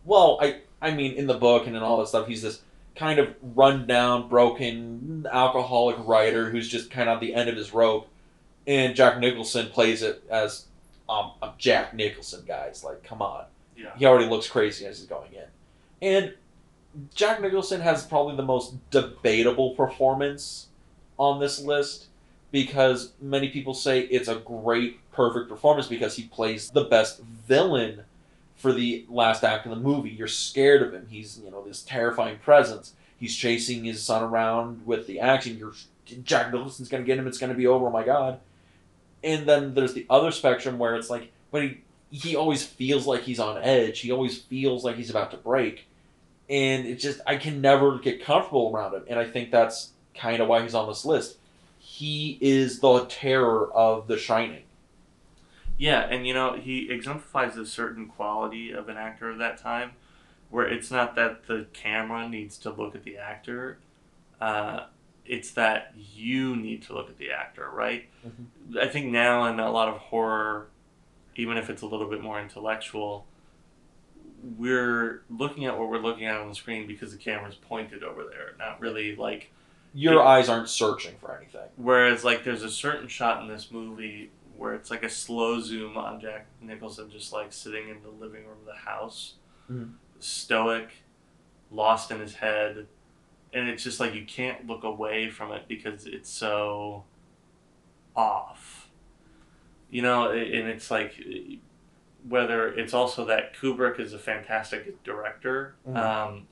well, I I mean in the book and in all that stuff, he's this kind of run down, broken, alcoholic writer who's just kind of at the end of his rope. And Jack Nicholson plays it as um, I'm Jack Nicholson, guys. Like, come on. yeah. he already looks crazy as he's going in. And Jack Nicholson has probably the most debatable performance on this list because many people say it's a great, perfect performance because he plays the best villain for the last act of the movie. You're scared of him. He's, you know, this terrifying presence. He's chasing his son around with the action. You're Jack Nicholson's to get him. It's to be over. Oh my god. And then there's the other spectrum where it's like, but he he always feels like he's on edge. He always feels like he's about to break. And it just I can never get comfortable around him. And I think that's kind of why he's on this list. He is the terror of The Shining. Yeah, and you know, he exemplifies a certain quality of an actor of that time where it's not that the camera needs to look at the actor, uh, it's that you need to look at the actor, right? I think now in a lot of horror, even if it's a little bit more intellectual, we're looking at what we're looking at on the screen because the camera's pointed over there, not really like Your Yeah. eyes aren't searching for anything. Whereas, like, there's a certain shot in this movie where it's like a slow zoom on Jack Nicholson just like sitting in the living room of the house, Mhm. stoic, lost in his head, and it's just like you can't look away from it because it's so off. You know, and it's like whether it's also that Kubrick is a fantastic director. Mhm. Um,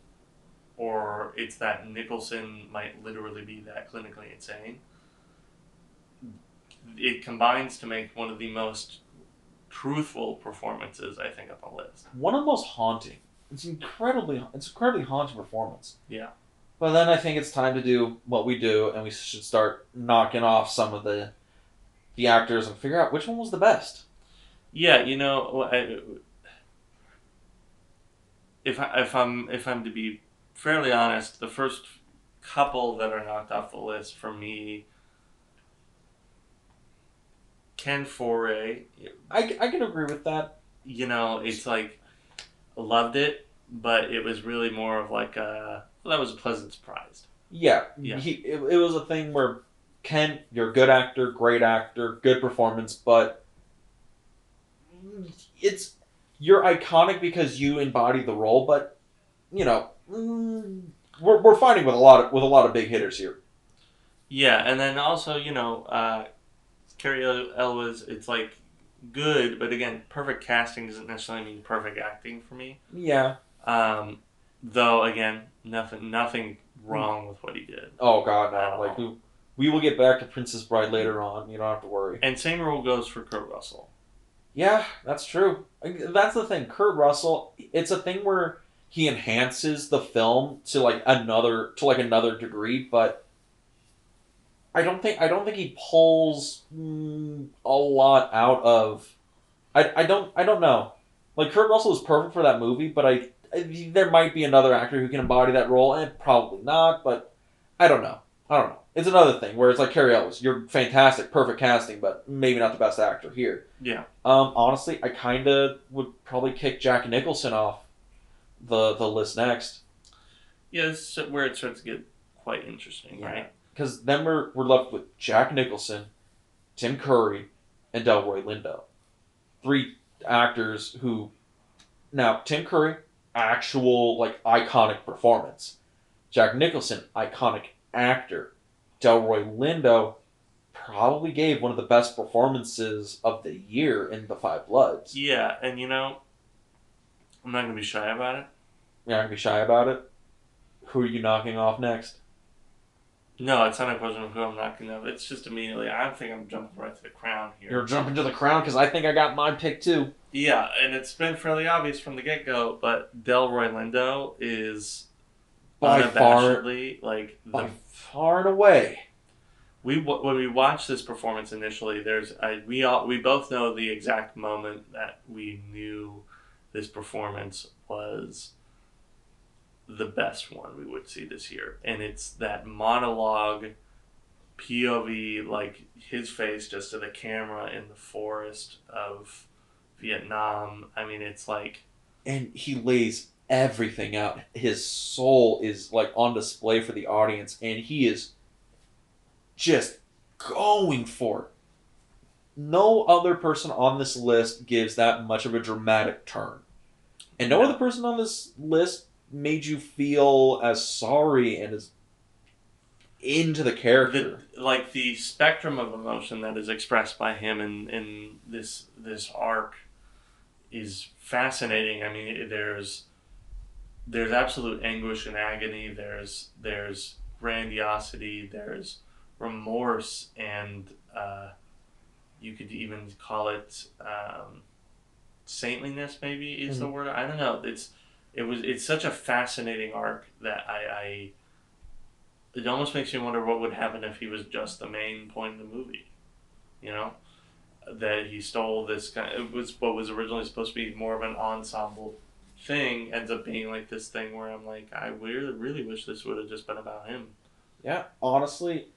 or it's that Nicholson might literally be that clinically insane. It combines to make one of the most truthful performances I think on the list. One of the most haunting. It's incredibly it's incredibly haunting performance. Yeah. But then I think it's time to do what we do and we should start knocking off some of the the actors and figure out which one was the best. Yeah, you know, I, if I, if I'm if I'm to be fairly honest, the first couple that are knocked off the list for me, Ken Foree, I, I can agree with that. you know, it's like loved it, but it was really more of like a well, that was a pleasant surprise. Yeah, Yeah. He, it, it was a thing where Ken, you're a good actor, great actor, good performance, but it's you're iconic because you embody the role. But you know, mm, we're, we're fighting with a lot of with a lot of big hitters here. Yeah, and then also you know, uh, Cary El- Elwes, it's like good, but again, perfect casting doesn't necessarily mean perfect acting for me. Yeah. Um, though again, nothing nothing wrong with what he did. Oh God, no! Like we, we will get back to Princess Bride later on. You don't have to worry. And same rule goes for Kurt Russell. Yeah, that's true. That's the thing. Kurt Russell, it's a thing where he enhances the film to like another to like another degree, but I don't think I don't think he pulls mm, a lot out of. I, I don't I don't know. Like Kurt Russell is perfect for that movie, but I, I there might be another actor who can embody that role, and probably not. But I don't know. I don't know. It's another thing where it's like Cary Ellis, you're fantastic, perfect casting, but maybe not the best actor here. Yeah. Um, honestly, I kind of would probably kick Jack Nicholson off the the list next Yeah, this is where it starts to get quite interesting, Yeah. right? Because then we're we're left with Jack Nicholson, Tim Curry, and Delroy Lindo, three actors who. Now Tim Curry, actual like iconic performance. Jack Nicholson, iconic actor. Delroy Lindo probably gave one of the best performances of the year in Da 5 Bloods. Yeah, and you know, I'm not gonna be shy about it. You're not gonna be shy about it. Who are you knocking off next? No, it's not a question of who I'm knocking off. It's just immediately. I think I'm jumping right to the crown here. You're jumping to the crown because I think I got my pick too. Yeah, and it's been fairly obvious from the get go, but Delroy Lindo is by far, like the by far and away. we when we watched this performance initially, there's I, we all we both know the exact moment that we knew this performance was the best one we would see this year, and it's that monologue POV, like his face just to the camera in the forest of Vietnam. I mean, it's like and he lays everything out. His soul is like on display for the audience, and he is just going for it. No other person on this list gives that much of a dramatic turn. And no No. other person on this list made you feel as sorry and as into the character. the like the spectrum of emotion that is expressed by him in in this this arc is fascinating. I mean, there's there's absolute anguish and agony. There's there's grandiosity. There's remorse, and uh, you could even call it um, saintliness. Maybe is the word. I don't know. It's it was it's such a fascinating arc that I. I it almost makes me wonder what would happen if he was just the main point of the movie. You know, that he stole this kind. It was what was originally supposed to be more of an ensemble thing. Ends up being like this thing where I'm like, I really, really wish this would have just been about him. Yeah, honestly,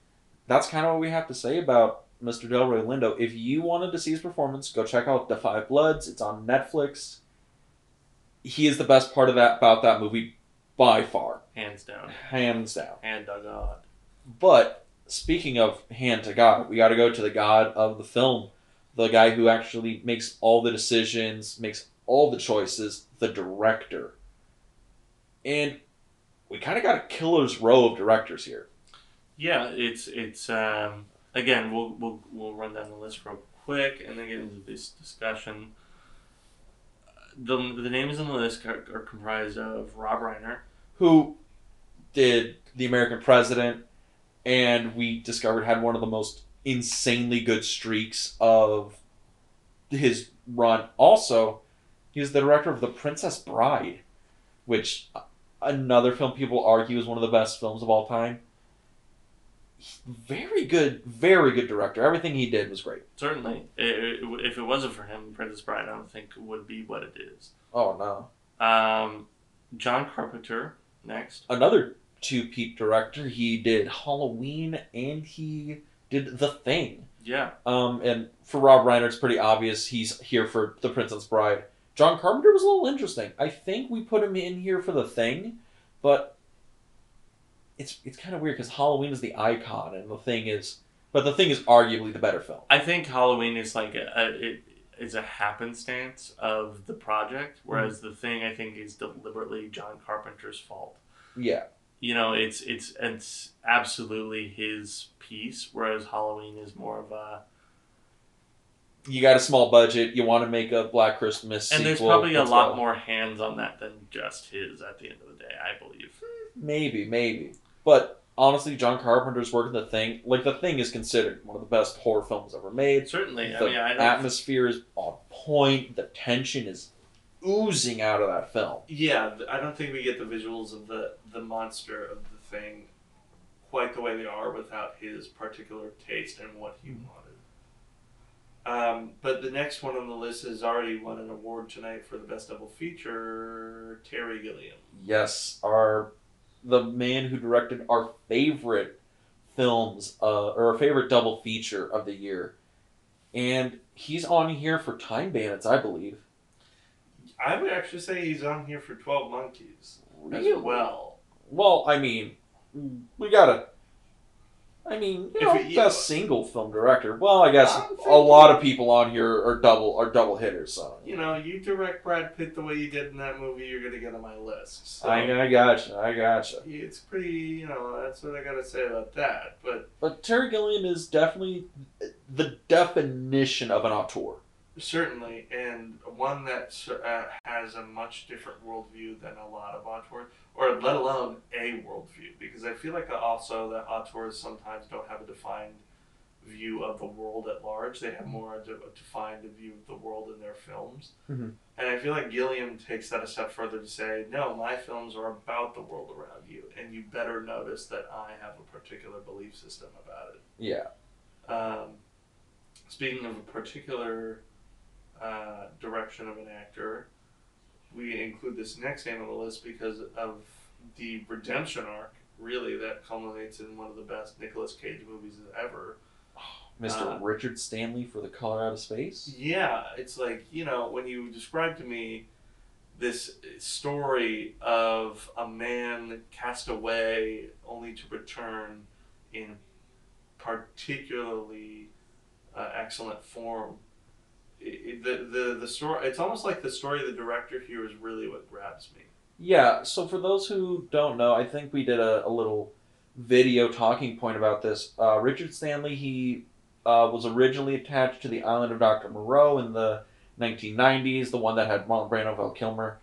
that's kind of what we have to say about Mr. Delroy Lindo. If you wanted to see his performance, go check out Da 5 Bloods. It's on Netflix. He is the best part of that about that movie by far, Hands down, hands down. hand to God. But speaking of hand to God, we got to go to the God of the film, the guy who actually makes all the decisions, makes all the choices, the director. And we kind of got a killer's row of directors here. Yeah, it's it's um, again we'll we'll we'll run down the list real quick and then get into this discussion. The, the names on the list are, are comprised of Rob Reiner, who did The American President, and we discovered had one of the most insanely good streaks of his run. Also, he was the director of The Princess Bride, which uh, another film people argue is one of the best films of all time. Very good, very good director. Everything he did was great. certainly. if it wasn't for him, Princess Bride, I don't think would be what it is. Oh no. Um, John Carpenter next. Another two peat director. He did Halloween and he did The Thing. Yeah, Um, and for Rob Reiner, it's pretty obvious he's here for The Princess Bride. John Carpenter was a little interesting. I think we put him in here for The Thing, but it's it's kind of weird because Halloween is the icon, and The Thing is, but The Thing is arguably the better film. I think Halloween is like a, a it is a happenstance of the project, hmm. whereas the thing I think is deliberately John Carpenter's fault. Yeah, You know, it's it's it's absolutely his piece, whereas Halloween is more of a you got a small budget. You want to make a Black Christmas, and there's probably a lot more hands on that than just his at the end of the day, I believe. Maybe, maybe, but honestly, John Carpenter's work in The Thing, like The Thing, is considered one of the best horror films ever made. Certainly, I mean, I atmosphere is on point. The tension is oozing out of that film. Yeah, I don't think we get the visuals of the the monster of the thing quite the way they are without his particular taste and what he wanted. Um, but the next one on the list has already won an award tonight for the best double feature. Terry Gilliam. Yes, our the man who directed our favorite films, uh, or our favorite double feature of the year, and he's on here for Time Bandits, I believe. I would actually say he's on here for Twelve Monkeys Really? as well. Well, I mean, we gotta. I mean, you If know, it- best single film director. Well, I guess a lot of people on here are double are double hitters. So You know, you direct Brad Pitt the way you did in that movie, you're gonna get on my list. So I, I gotcha, I gotcha. it's pretty, you know, that's what I gotta say about that. But But Terry Gilliam is definitely the definition of an auteur. Certainly, and one that uh, has a much different worldview than a lot of auteurs, or let alone a worldview, because I feel like also that auteurs sometimes don't have a defined view of the world at large. They have more of a defined view of the world in their films. Mhm. And I feel like Gilliam takes that a step further to say, no, my films are about the world around you, and you better notice that I have a particular belief system about it. Yeah. Um, speaking of a particular uh, direction of an actor, we include this next name on the list because of the redemption arc, really, that culminates in one of the best Nicolas Cage movies ever. Mr. Uh, Richard Stanley for the Color Out of Space. Yeah, it's like, you know, when you describe to me this story of a man cast away only to return in particularly uh, excellent form. The, the the story it's almost like the story of the director here is really what grabs me. Yeah, so for those who don't know, I think we did a, a little video talking point about this. Uh, Richard Stanley, he uh, was originally attached to the Island of Dr. Moreau in the 1990s, the one that had Marlon Brando, Val Kilmer,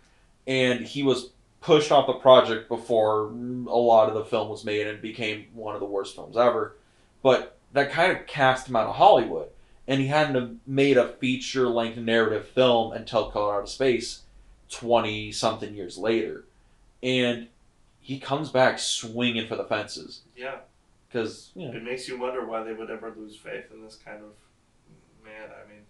and he was pushed off the project before a lot of the film was made and became one of the worst films ever. But that kind of cast him out of Hollywood, and he hadn't made a feature-length narrative film until Color Out of Space 20 something years later. And he comes back swinging for the fences. Yeah, Because, you know, it makes you wonder why they would ever lose faith in this kind of man. I mean,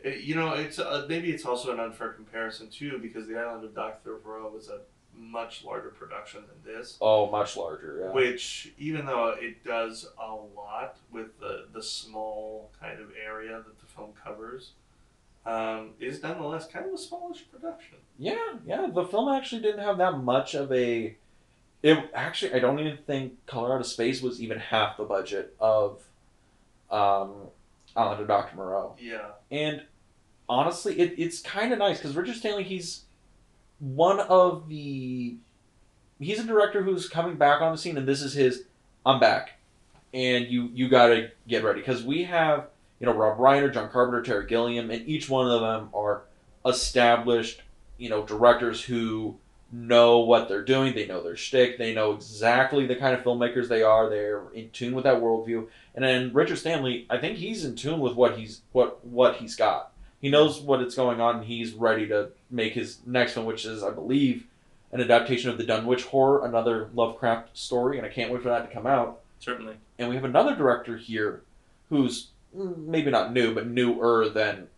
it, you know, it's uh, maybe it's also an unfair comparison too because the Island of Dr. Moreau was a much larger production than this. oh, much larger. Yeah. Which, even though it does a lot with the, the small kind of area that the film covers, um, is nonetheless kind of a smallish production. Yeah, yeah. The film actually didn't have that much of a. It actually, I don't even think Color Out of Space was even half the budget of um, Island of Dr. Moreau. Yeah. And honestly, it, it's kind of nice because Richard Stanley, he's one of the. He's a director who's coming back on the scene, and this is his. I'm back, and you you gotta get ready because we have you know Rob Reiner, John Carpenter, Terry Gilliam, and each one of them are established you know directors who know what they're doing. They know their shtick. They know exactly the kind of filmmakers they are. They're in tune with that worldview. And then Richard Stanley, I think he's in tune with what he's what what he's got. He knows what it's going on, and he's ready to make his next one, which is, I believe, an adaptation of the Dunwich Horror, another Lovecraft story, and I can't wait for that to come out. Certainly. And we have another director here who's maybe not new, but newer than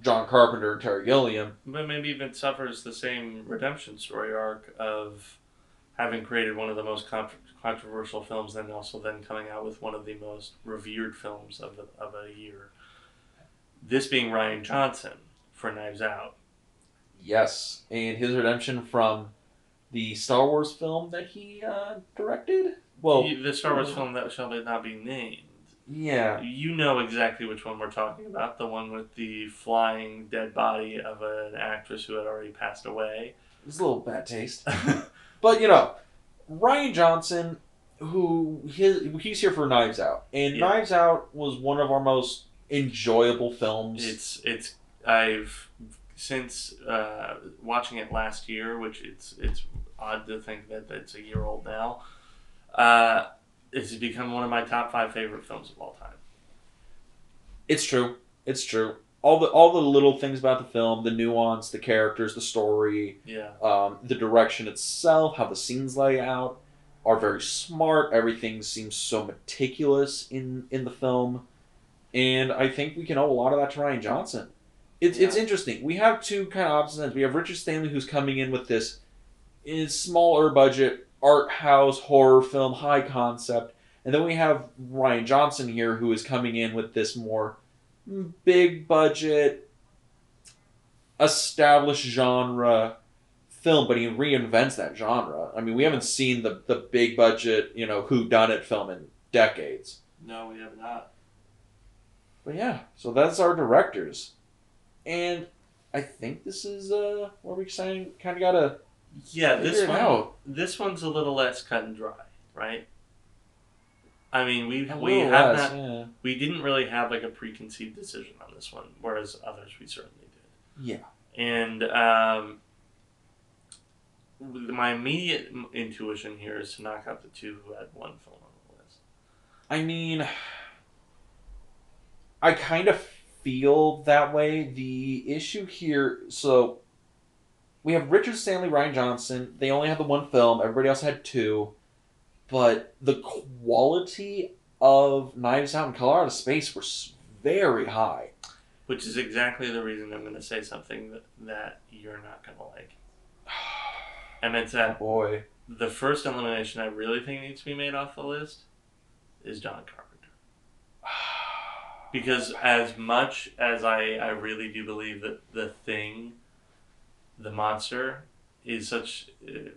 John Carpenter and Terry Gilliam. But maybe even suffers the same redemption story arc of having created one of the most con- controversial films, and also then coming out with one of the most revered films of, the, of a year. This being Rian Johnson for Knives Out. Yes, and his redemption from the Star Wars film that he uh, directed. Well, The- Star Wars film that shall not be named. yeah, You know exactly which one we're talking about. The one with the flying dead body of an actress who had already passed away. it's a little bad taste. But you know, Rian Johnson, who his, he's here for Knives Out, and Yeah. Knives Out was one of our most enjoyable films. It's it's I've since uh, watching it last year, which it's it's odd to think that it's a year old now. Uh, it's become one of my top five favorite films of all time. It's true. It's true. All the all the little things about the film, the nuance, the characters, the story, Yeah, um, the direction itself, how the scenes lay out, are very smart. Everything seems so meticulous in in the film, and I think we can owe a lot of that to Rian Johnson. It's it's interesting. We have two kind of opposite ends. We have Richard Stanley who's coming in with this is smaller budget art house horror film, high concept, and then we have Rian Johnson here who is coming in with this more big budget, established genre film, but he reinvents that genre. I mean, we haven't seen the the big budget, you know, who done it film in decades. no, we have not. But yeah, so that's our directors, and I think this is uh where we saying kind of gotta Yeah, figure this one out. this one's a little less cut and dry, right? I mean, we A we have less, not yeah. we didn't really have like a preconceived decision on this one, whereas others we certainly did. Yeah. And um, my immediate intuition here is to knock out the two who had one film on the list. I mean, I kind of feel that way. The issue here, so we have Richard Stanley, Rian Johnson. They only had the one film. Everybody else had two, but the quality of Knives Out and Color Out of Space were very high. Which is exactly the reason I'm going to say something that, that you're not going to like. And it's Oh that boy. the first elimination I really think needs to be made off the list is John Carpenter. Because as much as I, I really do believe that the thing, the monster, is such uh,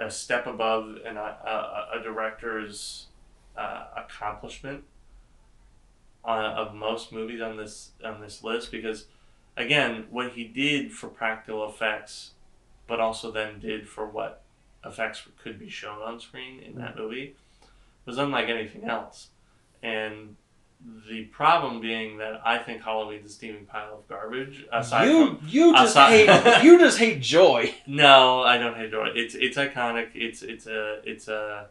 a step above an, a, a, a director's uh, accomplishment on, of most movies on this on this list, because again, what he did for practical effects, but also then did for what effects could be shown on screen in that movie, was unlike anything else, and the problem being that I think Halloween's a steaming pile of garbage. Aside you from you just aside- hate you just hate joy. no, I don't hate joy. It's it's iconic. It's it's a it's a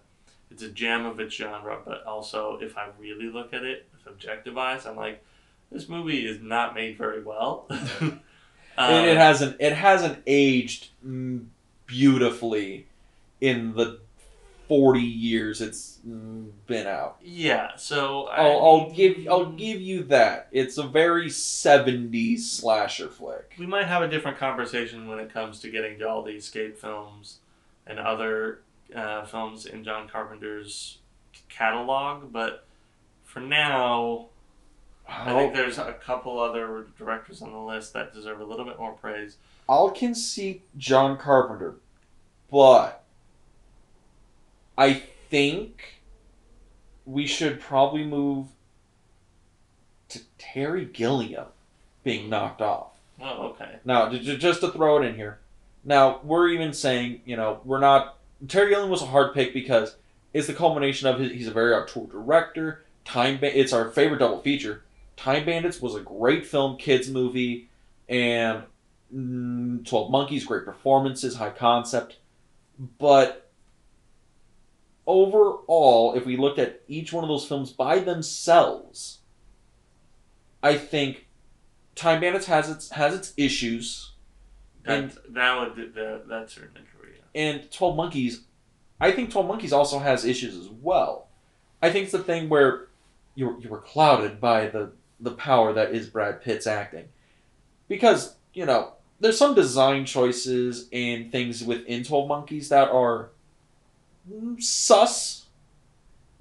it's a gem of its genre. But also, if I really look at it with objective eyes, I'm like, this movie is not made very well. Um, it, it hasn't it hasn't aged beautifully in the forty years it's been out. yeah. So I- I'll, I'll give I'll give you that. It's a very seventies slasher flick. we might have a different conversation when it comes to getting to all the escape films and other uh, films in John Carpenter's catalog. But for now, I think there's a couple other directors on the list that deserve a little bit more praise. I'll concede John Carpenter, but I think we should probably move to Terry Gilliam being knocked off. Oh, okay. Now, just to throw it in here. Now, we're even saying, you know, we're not. Terry Gilliam was a hard pick because it's the culmination of his. He's a very auteur director. Time ba- It's our favorite double feature. Time Bandits was a great film, kids movie, and mm, Twelve Monkeys, great performances, high concept. But overall, if we looked at each one of those films by themselves, I think Time Bandits has its has its issues, That, that would that, that's certainly true. Yeah. and Twelve Monkeys, I think Twelve Monkeys also has issues as well. I think it's the thing where you you were clouded by the the power that is Brad Pitt's acting, because you know there's some design choices and things within Twelve Monkeys that are sus,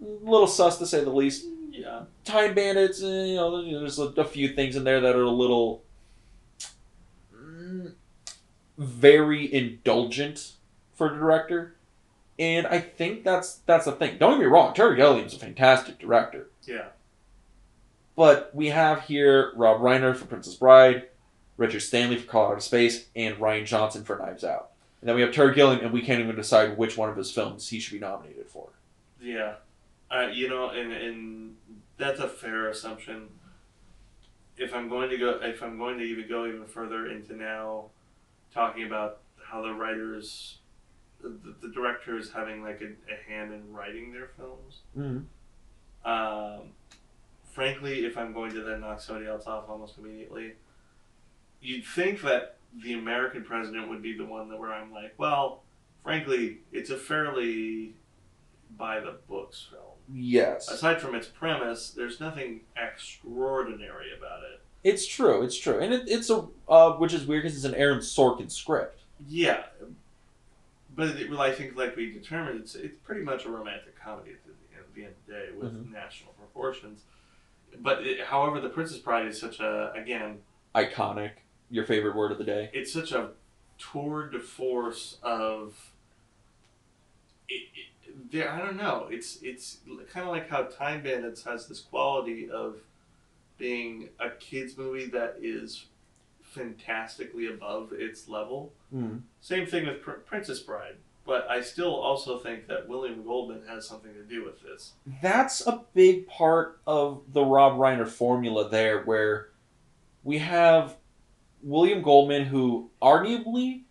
a little sus to say the least. Yeah. Time Bandits, eh, you know, there's a, a few things in there that are a little mm, very indulgent for the director, and I think that's that's the thing. Don't get me wrong, Terry Gilliam's a fantastic director, Yeah. but we have here Rob Reiner for Princess Bride, Richard Stanley for of Space, and Rian Johnson for Knives Out. And then we have Terry Gilliam, and we can't even decide which one of his films he should be nominated for. Yeah. Uh, you know, and and that's a fair assumption. If I'm going to go, if I'm going to even go even further into now, talking about how the writers, the, the directors having like a, a hand in writing their films. Mm-hmm. Um, frankly, if I'm going to then knock somebody else off almost immediately, you'd think that the American president would be the one that where I'm like, well, frankly, it's a fairly by the books film. Yes. Aside from its premise, there's nothing extraordinary about it. It's true. It's true, and it, it's a uh, which is weird because it's an Aaron Sorkin script. Yeah, but it, well, I think, like we determined, it's it's pretty much a romantic comedy at the, at the end of the day with Mhm. national proportions. But it, however, the Princess Bride is such a again Iconic. Your favorite word of the day. it's such a tour de force of it, it, there, I don't know. It's it's kind of like how Time Bandits has this quality of being a kids movie that is fantastically above its level. Mm. Same thing with Pr- Princess Bride, but I still also think that William Goldman has something to do with this. That's a big part of the Rob Reiner formula there, where we have William Goldman, who arguably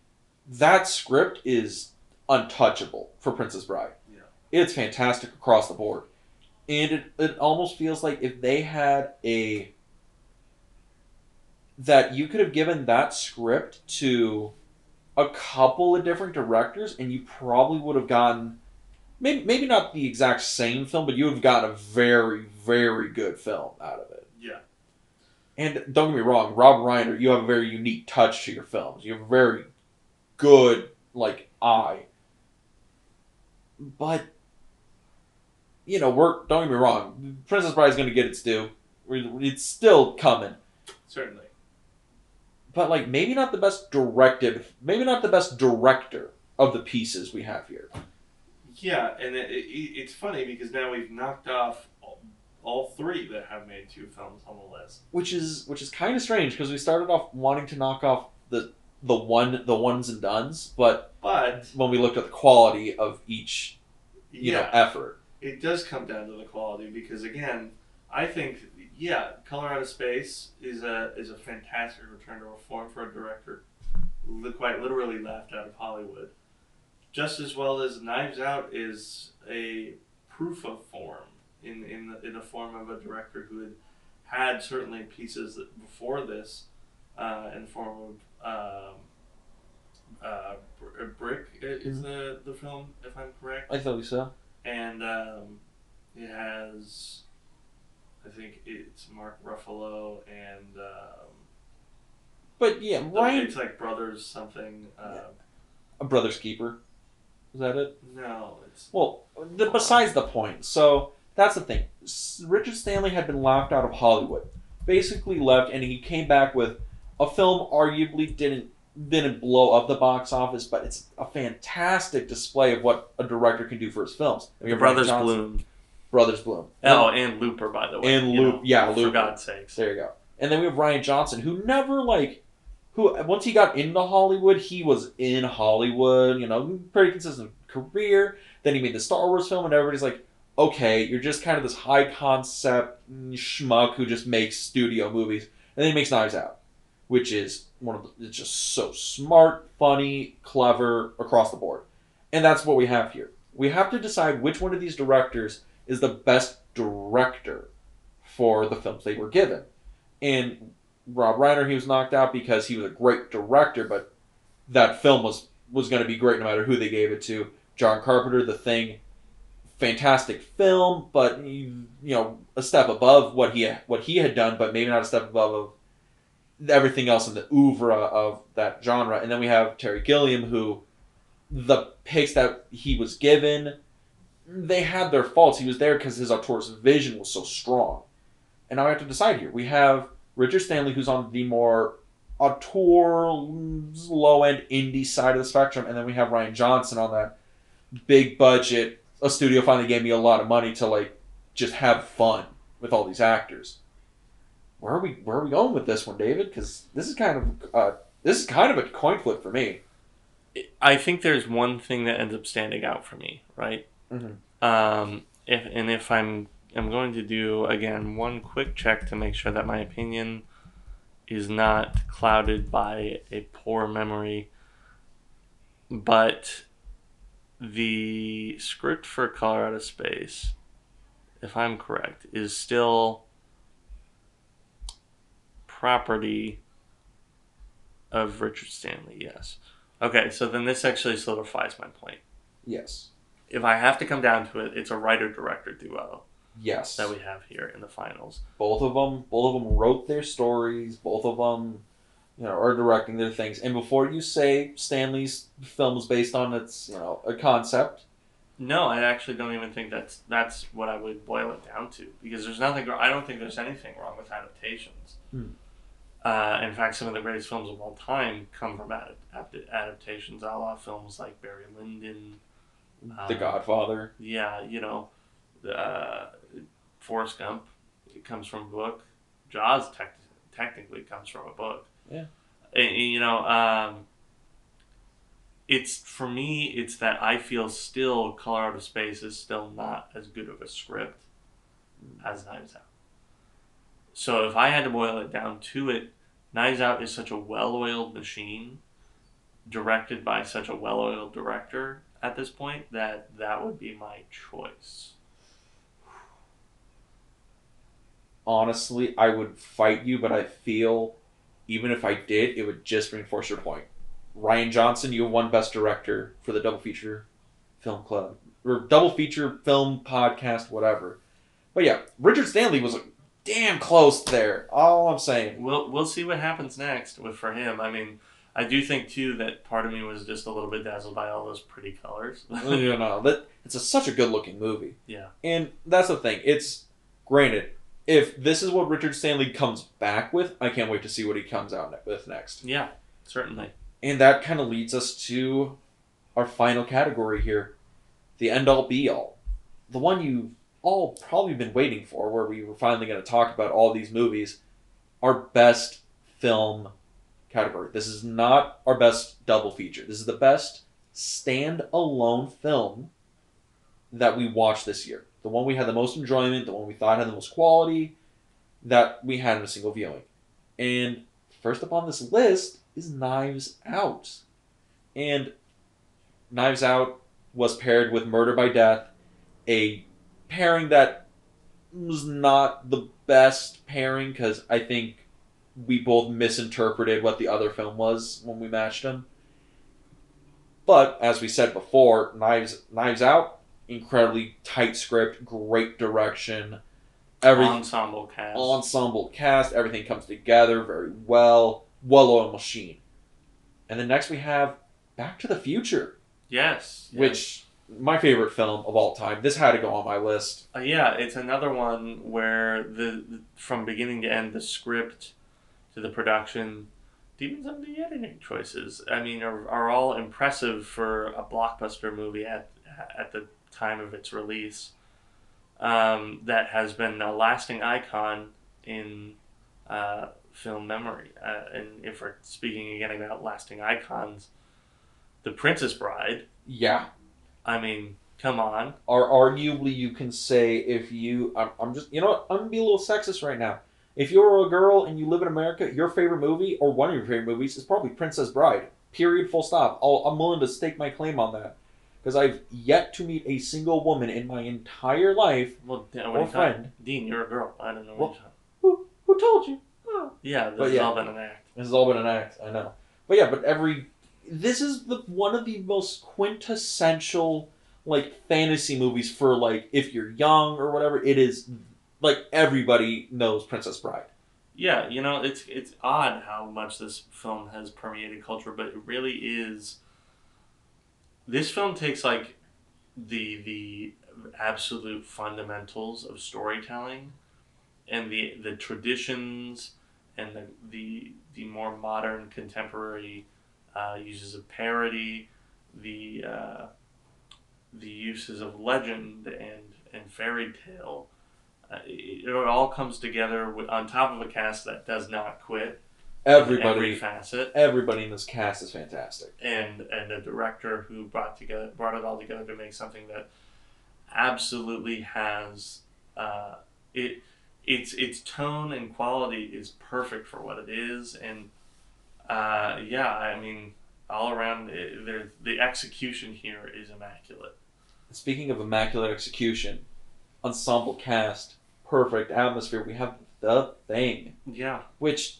that script is untouchable for Princess Bride. Yeah. It's fantastic across the board. And it, it almost feels like if they had a that you could have given that script to a couple of different directors and you probably would have gotten maybe maybe not the exact same film, but you would have gotten a very very good film out of it. And don't get me wrong, Rob Reiner, you have a very unique touch to your films. You have a very good like eye. But you know, we're don't get me wrong, Princess Bride is going to get its due. It's still coming, Certainly. but like maybe not the best directed, maybe not the best director of the pieces we have here. Yeah, and it, it, it's funny because now we've knocked off all, three that have made two films on the list. which is which is kind of strange because we started off wanting to knock off the the one the ones and dones, but But when we looked at the quality of each you yeah, know effort, it does come down to the quality because again, I think yeah, Color Out of Space is a is a fantastic return to a form for a director, quite literally laughed out of Hollywood. Just as well as Knives Out is a proof of form in in the, in the form of a director who had had certainly pieces that before this, uh, in the form of. Um, uh, Br- Brick is the, the film, if I'm correct I thought so. and um, it has, I think it's Mark Ruffalo and um, But yeah, Rian, It's like brothers something. Uh, a brother's keeper, is that it? No, it's Well, the, besides the point. So that's the thing. Richard Stanley had been laughed out of Hollywood, basically left, and he came back with a film arguably didn't didn't blow up the box office, but it's a fantastic display of what a director can do for his films. And we the have Rian Brothers Johnson- Bloom. Brothers Bloom. Oh, and Looper, by the way. And Loop- know, yeah, For Looper. God's sakes. There you go. And then we have Rian Johnson, who never like, who once he got into Hollywood, he was in Hollywood. You know, pretty consistent career. Then he made the Star Wars film, and everybody's like, okay, you're just kind of this high concept schmuck who just makes studio movies, and then he makes Knives Out, which is one of the, it's just so smart, funny, clever across the board, and that's what we have here. We have to decide which one of these directors is the best director for the films they were given. And Rob Reiner, he was knocked out because he was a great director, but that film was was going to be great no matter who they gave it to. John Carpenter, The Thing, fantastic film, but you know a step above what he what he had done, but maybe not a step above of everything else in the oeuvre of that genre. And then we have Terry Gilliam, who the picks that he was given, they had their faults. He was there because his auteur's vision was so strong. And now we have to decide here. We have Richard Stanley, who's on the more auteur, low end indie side of the spectrum, and then we have Rian Johnson on that big budget. A studio finally gave me a lot of money to like just have fun with all these actors. Where are we? Where are we going with this one, David? Because this is kind of uh, this is kind of a coin flip for me. I think there's one thing that ends up standing out for me, right? Mhm. Um, if and if I'm I'm going to do again one quick check to make sure that my opinion is not clouded by a poor memory, but the script for Color Out of Space, if I'm correct, is still property of Richard Stanley. Yes. Okay, so then this actually solidifies my point. Yes. If I have to come down to it, it's a writer director duo Yes. that we have here in the finals. both of them both of them wrote their stories both of them you know are directing their things and before you say stanley's film is based on its you know a concept No, I actually don't even think that's that's what I would boil it down to because there's nothing. I don't think there's anything wrong with adaptations. Hmm. Uh, in fact, some of the greatest films of all time come from ad- ad- adaptations, a la films like Barry Lyndon. the uh, godfather Yeah, you know, uh, Forrest Gump. It comes from a book. Jaws tec- technically comes from a book. Yeah. And, you know, um, it's for me. It's that I feel still Color Out of Space is still not as good of a script as Knives Out. So if I had to boil it down to it, Knives Out is such a well-oiled machine, directed by such a well-oiled director at this point that that would be my choice. honestly i would fight you but i feel even if I did, it would just reinforce your point. Rian Johnson, you won Best Director for the Double Feature Film Club or Double Feature Film Podcast, whatever. But yeah, Richard Stanley was damn close there. All I'm saying. We'll we'll see what happens next with for him. I mean, I do think too that part of me was just a little bit dazzled by all those pretty colors. no, no, no, that it's a, such a good looking movie. Yeah. And that's the thing. It's granted, if this is what Richard Stanley comes back with, I can't wait to see what he comes out with next. Yeah, certainly. And that kind of leads us to our final category here the end all be all. The one you've all probably been waiting for, where we were finally going to talk about all these movies. Our best film category. This is not our best double feature. This is the best stand-alone film that we watched this year. The one we had the most enjoyment, the one we thought had the most quality, that we had in a single viewing. And first up on this list is Knives Out. And Knives Out was paired with Murder by Death, a pairing that was not the best pairing because I think we both misinterpreted what the other film was when we matched them. But as we said before, Knives Knives Out, incredibly tight script, great direction, every ensemble cast, ensemble cast, everything comes together very well, well-oiled machine. And then next we have Back to the Future. Yes, yes. which my favorite film of all time. This had to go on my list. Uh, yeah, it's another one where the, the from beginning to end the script to the production, even some of the editing choices. I mean, are, are all impressive for a blockbuster movie at at the time of its release. Um, that has been a lasting icon in uh, film memory. Uh, and if we're speaking again about lasting icons, The Princess Bride. Yeah. I mean, come on. Or arguably, you can say if you, I'm, I'm just, you know what, I'm gonna be a little sexist right now. If you're a girl and you live in America, your favorite movie or one of your favorite movies is probably Princess Bride. Period. Full stop. I'll, I'm willing to stake my claim on that because I've yet to meet a single woman in my entire life well, or friend. Dean, you're a girl. I don't know. Well, who who told you? Oh. Yeah, this but has yeah, all been an act. This has all been an act. I know. But yeah, but every this is the one of the most quintessential like fantasy movies for like if you're young or whatever. It is like everybody knows Princess Bride. Yeah, you know it's it's odd how much this film has permeated culture, but it really is. This film takes like the the absolute fundamentals of storytelling, and the the traditions and the the the more modern contemporary uh, uses of parody, the uh, the uses of legend and and fairy tale. Uh, it, it, all comes together with, on top of a cast that does not quit. Everybody, every facet. Everybody in this cast is fantastic, and and a director who brought together brought it all together to make something that absolutely has uh, it. Its its tone and quality is perfect for what it is, and uh, yeah, I mean, all around, it, the execution here is immaculate. Speaking of immaculate execution, ensemble cast, perfect atmosphere. We have the thing. Yeah. Which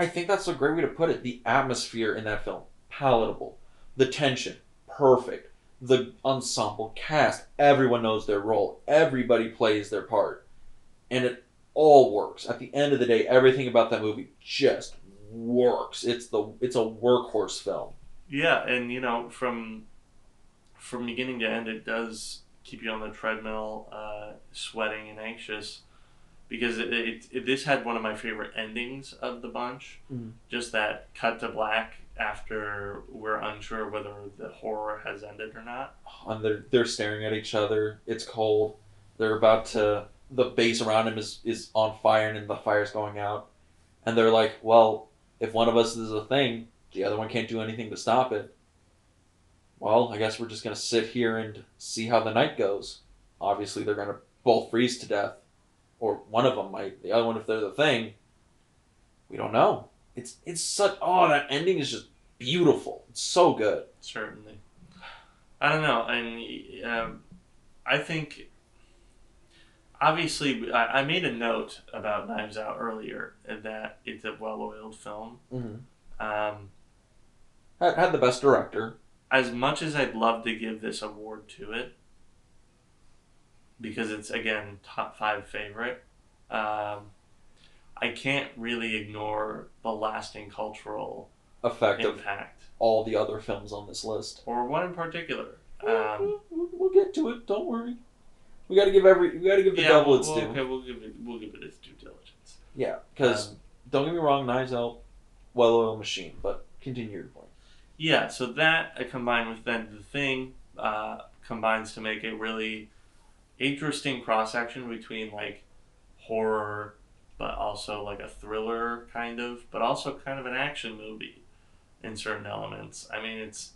I think that's a great way to put it. The atmosphere in that film, palatable. The tension, perfect. The ensemble cast, everyone knows their role. Everybody plays their part. And it all works. At the end of the day, everything about that movie just works. It's the it's a workhorse film. Yeah, and you know from from beginning to end, it does keep you on the treadmill, uh, sweating and anxious, because it, it, it, this had one of my favorite endings of the bunch. Mm. Just that cut to black after we're unsure whether the horror has ended or not. And they're they're staring at each other. It's cold. They're about to. The base around him is is on fire and the fire's going out, and they're like, "Well, if one of us is a thing, the other one can't do anything to stop it. Well, I guess we're just going to sit here and see how the night goes. Obviously, they're going to both freeze to death. Or one of them might. The other one, if they're the thing, we don't know. It's it's such. Oh, that ending is just beautiful. It's so good. Certainly. I don't know. And um, I think obviously, I, I made a note about Knives Out earlier that it's a well-oiled film. Mm-hmm. Um, Had, had the best director. as much as I'd love to give this award to it, because it's again top five favorite, um, I can't really ignore the lasting cultural Effect of all the other films on this list. or one in particular. We'll- Um, we'll, we'll get to it. Don't worry. We got to give every. We got to give the yeah, devil we'll, its we'll- due. okay, we'll give it. We'll give it its due diligence. Yeah, because Um, don't get me wrong, Knives Out, well-oiled machine. But continue your point. Yeah, so that uh, combined with then the thing uh, combines to make a really interesting cross section between like horror, but also like a thriller kind of, but also kind of an action movie in certain elements. I mean, it's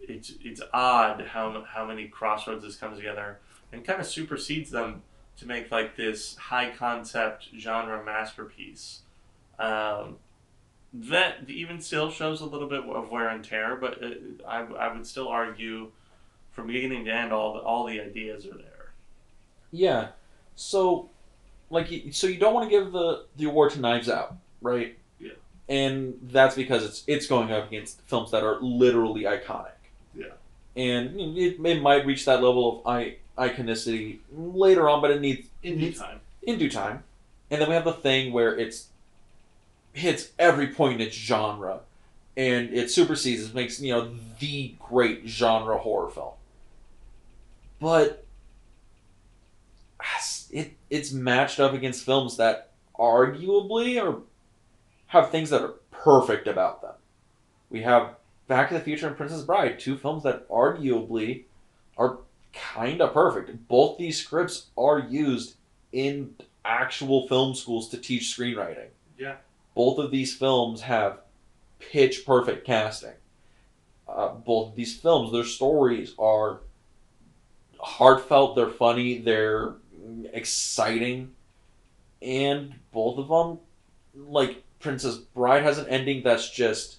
it's it's odd how how many crossroads this comes together and kind of supersedes them to make like this high concept genre masterpiece. Um, that even still shows a little bit of wear and tear, but it, I, I would still argue from beginning to end, all the, all the ideas are there. Yeah. So, like, so you don't want to give the the award to Knives Out, right? Yeah. And that's because it's it's going up against films that are literally iconic. Yeah. And it, it might reach that level of I, iconicity later on, but it needs In due time. in due time. And then we have the thing where it's hits every point in its genre, and it supersedes, it makes you know the great genre horror film. But it it's matched up against films that arguably are have things that are perfect about them. We have Back to the Future and Princess Bride, two films that arguably are kind of perfect. Both these scripts are used in actual film schools to teach screenwriting. Yeah. Both of these films have pitch perfect casting. Uh, both of these films, their stories are heartfelt, they're funny, they're exciting, and both of them, like Princess Bride, has an ending that's just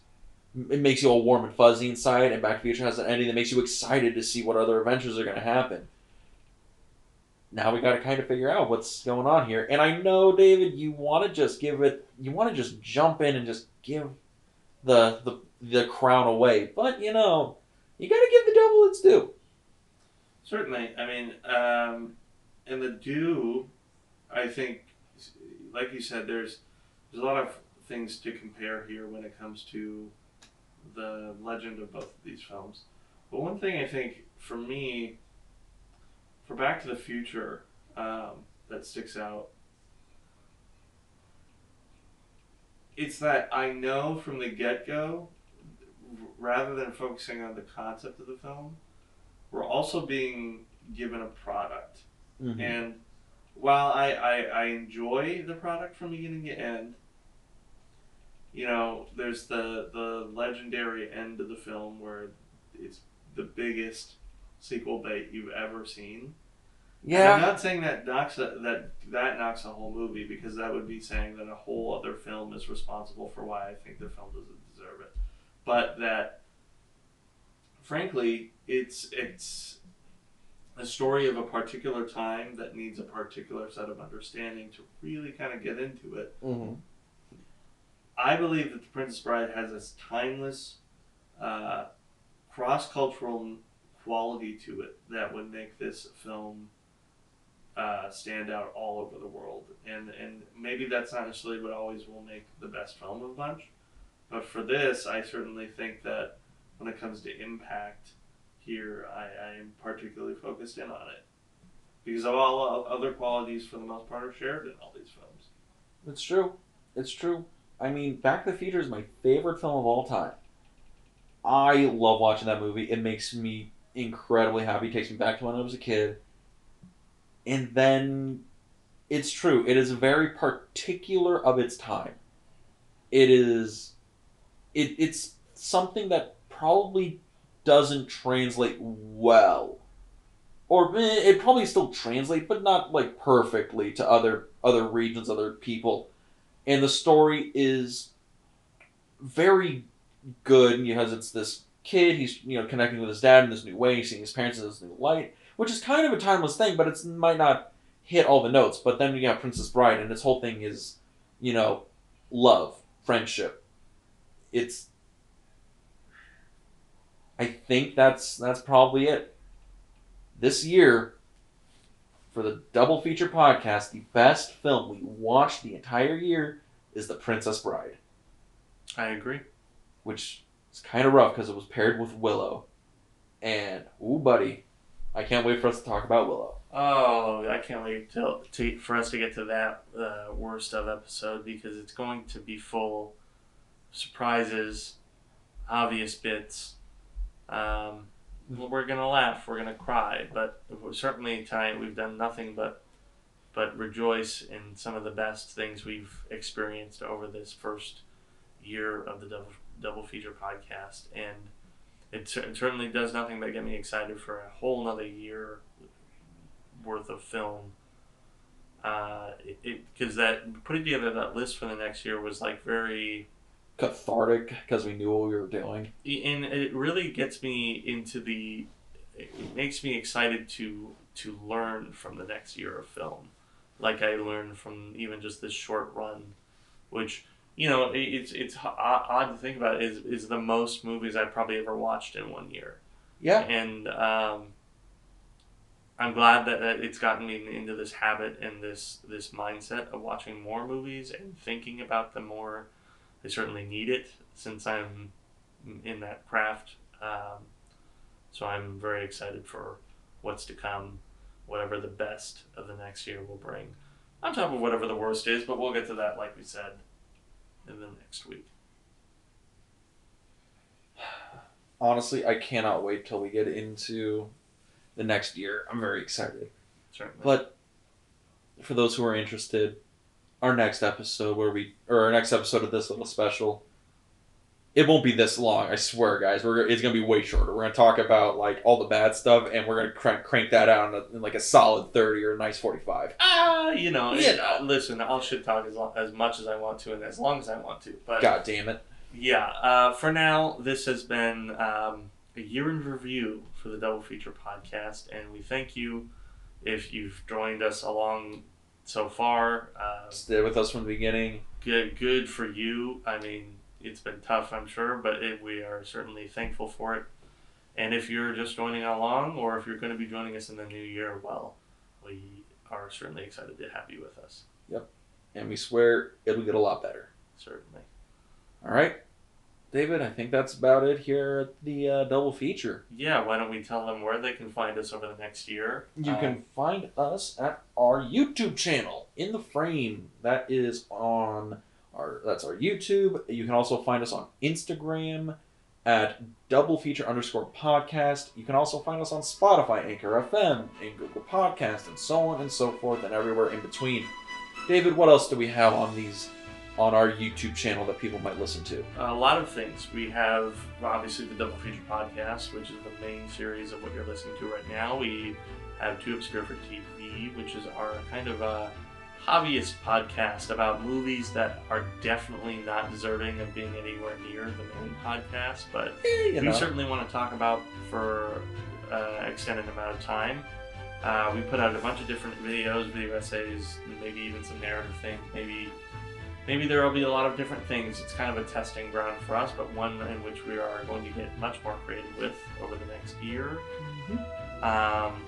it makes you all warm and fuzzy inside, and Back to the Future has an ending that makes you excited to see what other adventures are going to happen. Now we got to kind of figure out what's going on here, and I know David, you want to just give it, you want to just jump in and just give the the the crown away, but you know, you got to give the devil its due. Certainly. I mean, um, and the do, I think, like you said, there's there's a lot of things to compare here when it comes to the legend of both of these films. But one thing I think for me, for Back to the Future, um, that sticks out, it's that I know from the get go, rather than focusing on the concept of the film, we're also being given a product. Mm-hmm. And while I, I, I enjoy the product from beginning to end, you know, there's the, the legendary end of the film where it's the biggest sequel bait you've ever seen. And I'm not saying that knocks a, that that knocks a whole movie because that would be saying that a whole other film is responsible for why I think the film doesn't deserve it. But that, frankly, it's it's a story of a particular time that needs a particular set of understanding to really kind of get into it. hmm I believe that The Princess Bride has this timeless, uh, cross cultural quality to it that would make this film uh, stand out all over the world. And, and maybe that's not necessarily what always will make the best film of a bunch. But for this, I certainly think that when it comes to impact here, I, am particularly focused in on it. Because of all other qualities, for the most part, are shared in all these films. It's true. It's true. I mean, Back to the Future is my favorite film of all time. I love watching that movie. It makes me incredibly happy. It takes me back to when I was a kid. And then it's true. It is very particular of its time. It is it it's something that probably doesn't translate well. Or eh, it probably still translates, but not like perfectly to other other regions, other people. And the story is very good because it's this kid, he's you know connecting with his dad in this new way, seeing his parents in this new light, which is kind of a timeless thing, but it might not hit all the notes. But then you have Princess Bride, and this whole thing is, you know, love, friendship. It's. I think that's that's probably it. This year, for the double feature podcast, the best film we watched the entire year is The Princess Bride, I agree. which is kind of rough because it was paired with Willow. And, ooh, buddy, I can't wait for us to talk about Willow. Oh, I can't wait till to, for us to get to that uh, worst of episode because it's going to be full of surprises, obvious bits. Um, we're gonna laugh, we're gonna cry, but certainly tonight we've done nothing but but rejoice in some of the best things we've experienced over this first year of the double double feature podcast, and it, it certainly does nothing but get me excited for a whole another year worth of film. Uh, it because that putting together that list for the next year was like very Cathartic because we knew what we were doing. and it really gets me into the it makes me excited to to learn from the next year of film like i learned from even just this short run which you know it's it's odd to think about is is the most movies i've probably ever watched in one year Yeah. and um, I'm glad that, that it's gotten me into this habit and this this mindset of watching more movies and thinking about them more. I certainly need it since I'm in that craft. Um, so I'm very excited for what's to come, whatever the best of the next year will bring. On top of whatever the worst is, but we'll get to that, like we said, in the next week. Honestly, I cannot wait till we get into the next year. I'm very excited. Certainly. But for those who are interested, our next episode where we or our next episode of this little special, it won't be this long. I swear, guys. We're it's gonna be way shorter. We're gonna talk about like all the bad stuff, and we're gonna crank, crank that out in, a, in like a solid thirty or a nice forty-five. Ah, you know, You it- know. listen, I'll shit talk as, long, as much as I want to and as long as I want to. But God damn it! yeah, uh, for now, this has been um, a year in review for the Double Feature podcast, and we thank you if you've joined us along so far. Uh, Stay with us from the beginning. good, good for you. I mean, it's been tough, I'm sure, but it, we are certainly thankful for it. And if you're just joining along, or if you're going to be joining us in the new year, well, we are certainly excited to have you with us. Yep. And we swear it'll get a lot better. Certainly. All right, David. I think that's about it here at the uh, double feature. Yeah, why don't we tell them where they can find us over the next year? You Uh, can find us at our YouTube channel, In the Frame. That is on our that's our YouTube. You can also find us on Instagram at double feature underscore podcast. You can also find us on Spotify, Anchor FM, and Google Podcast, and so on and so forth, and everywhere in between. David, what else do we have on these on our YouTube channel that people might listen to? a lot of things. We have obviously the Double Feature podcast, which is the main series of what you're listening to right now. We have Too Obscure for TV, which is our kind of a hobbyist podcast about movies that are definitely not deserving of being anywhere near the main podcast, but You we know. certainly want to talk about for uh, extended amount of time. Uh, we put out a bunch of different videos, video essays, maybe even some narrative things. Maybe, maybe there will be a lot of different things. It's kind of a testing ground for us, but one in which we are going to get much more creative with over the next year. Um,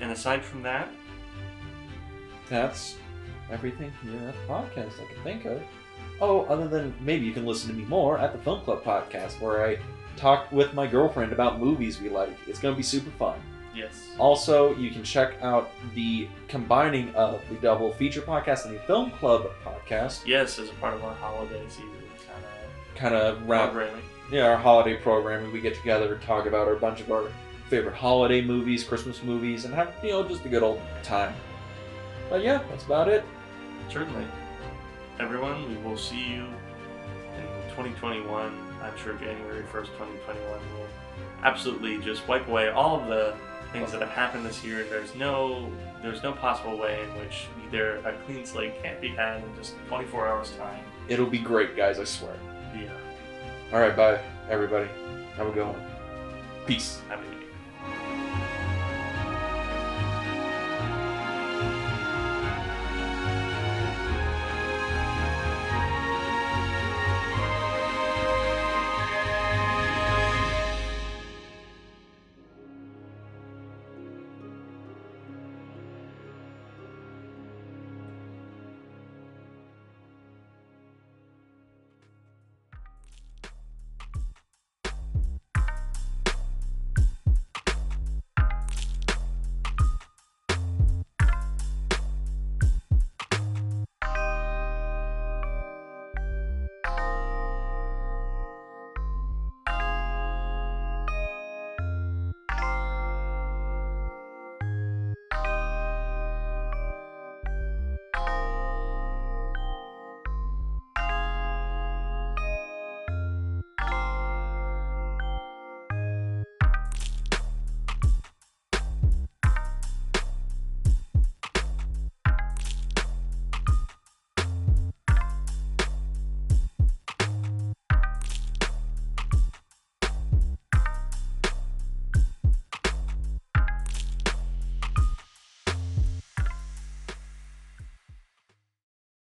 and aside from that, That's everything here at the podcast I can think of. Oh, other than maybe you can listen to me more at the Film Club podcast, where I talk with my girlfriend about movies we like. It's going to be super fun. Yes, Also, you can check out the combining of the double feature podcast and the Film Club podcast. yes, as a part of our holiday season kind of Kind of wrap, programming. yeah, our holiday programming. We get together and talk about our bunch of our favorite holiday movies, Christmas movies, and have you know just a good old time. But yeah, that's about it. Certainly. Everyone, we will see you in 2021. I'm sure January 1st, 2021 will absolutely just wipe away all of the things that have happened this year. There's no there's no possible way in which either a clean slate can't be had in just 24 hours time. It'll be great, guys. I swear. Yeah. All right, bye, everybody. Have a good one. Peace. Have a good.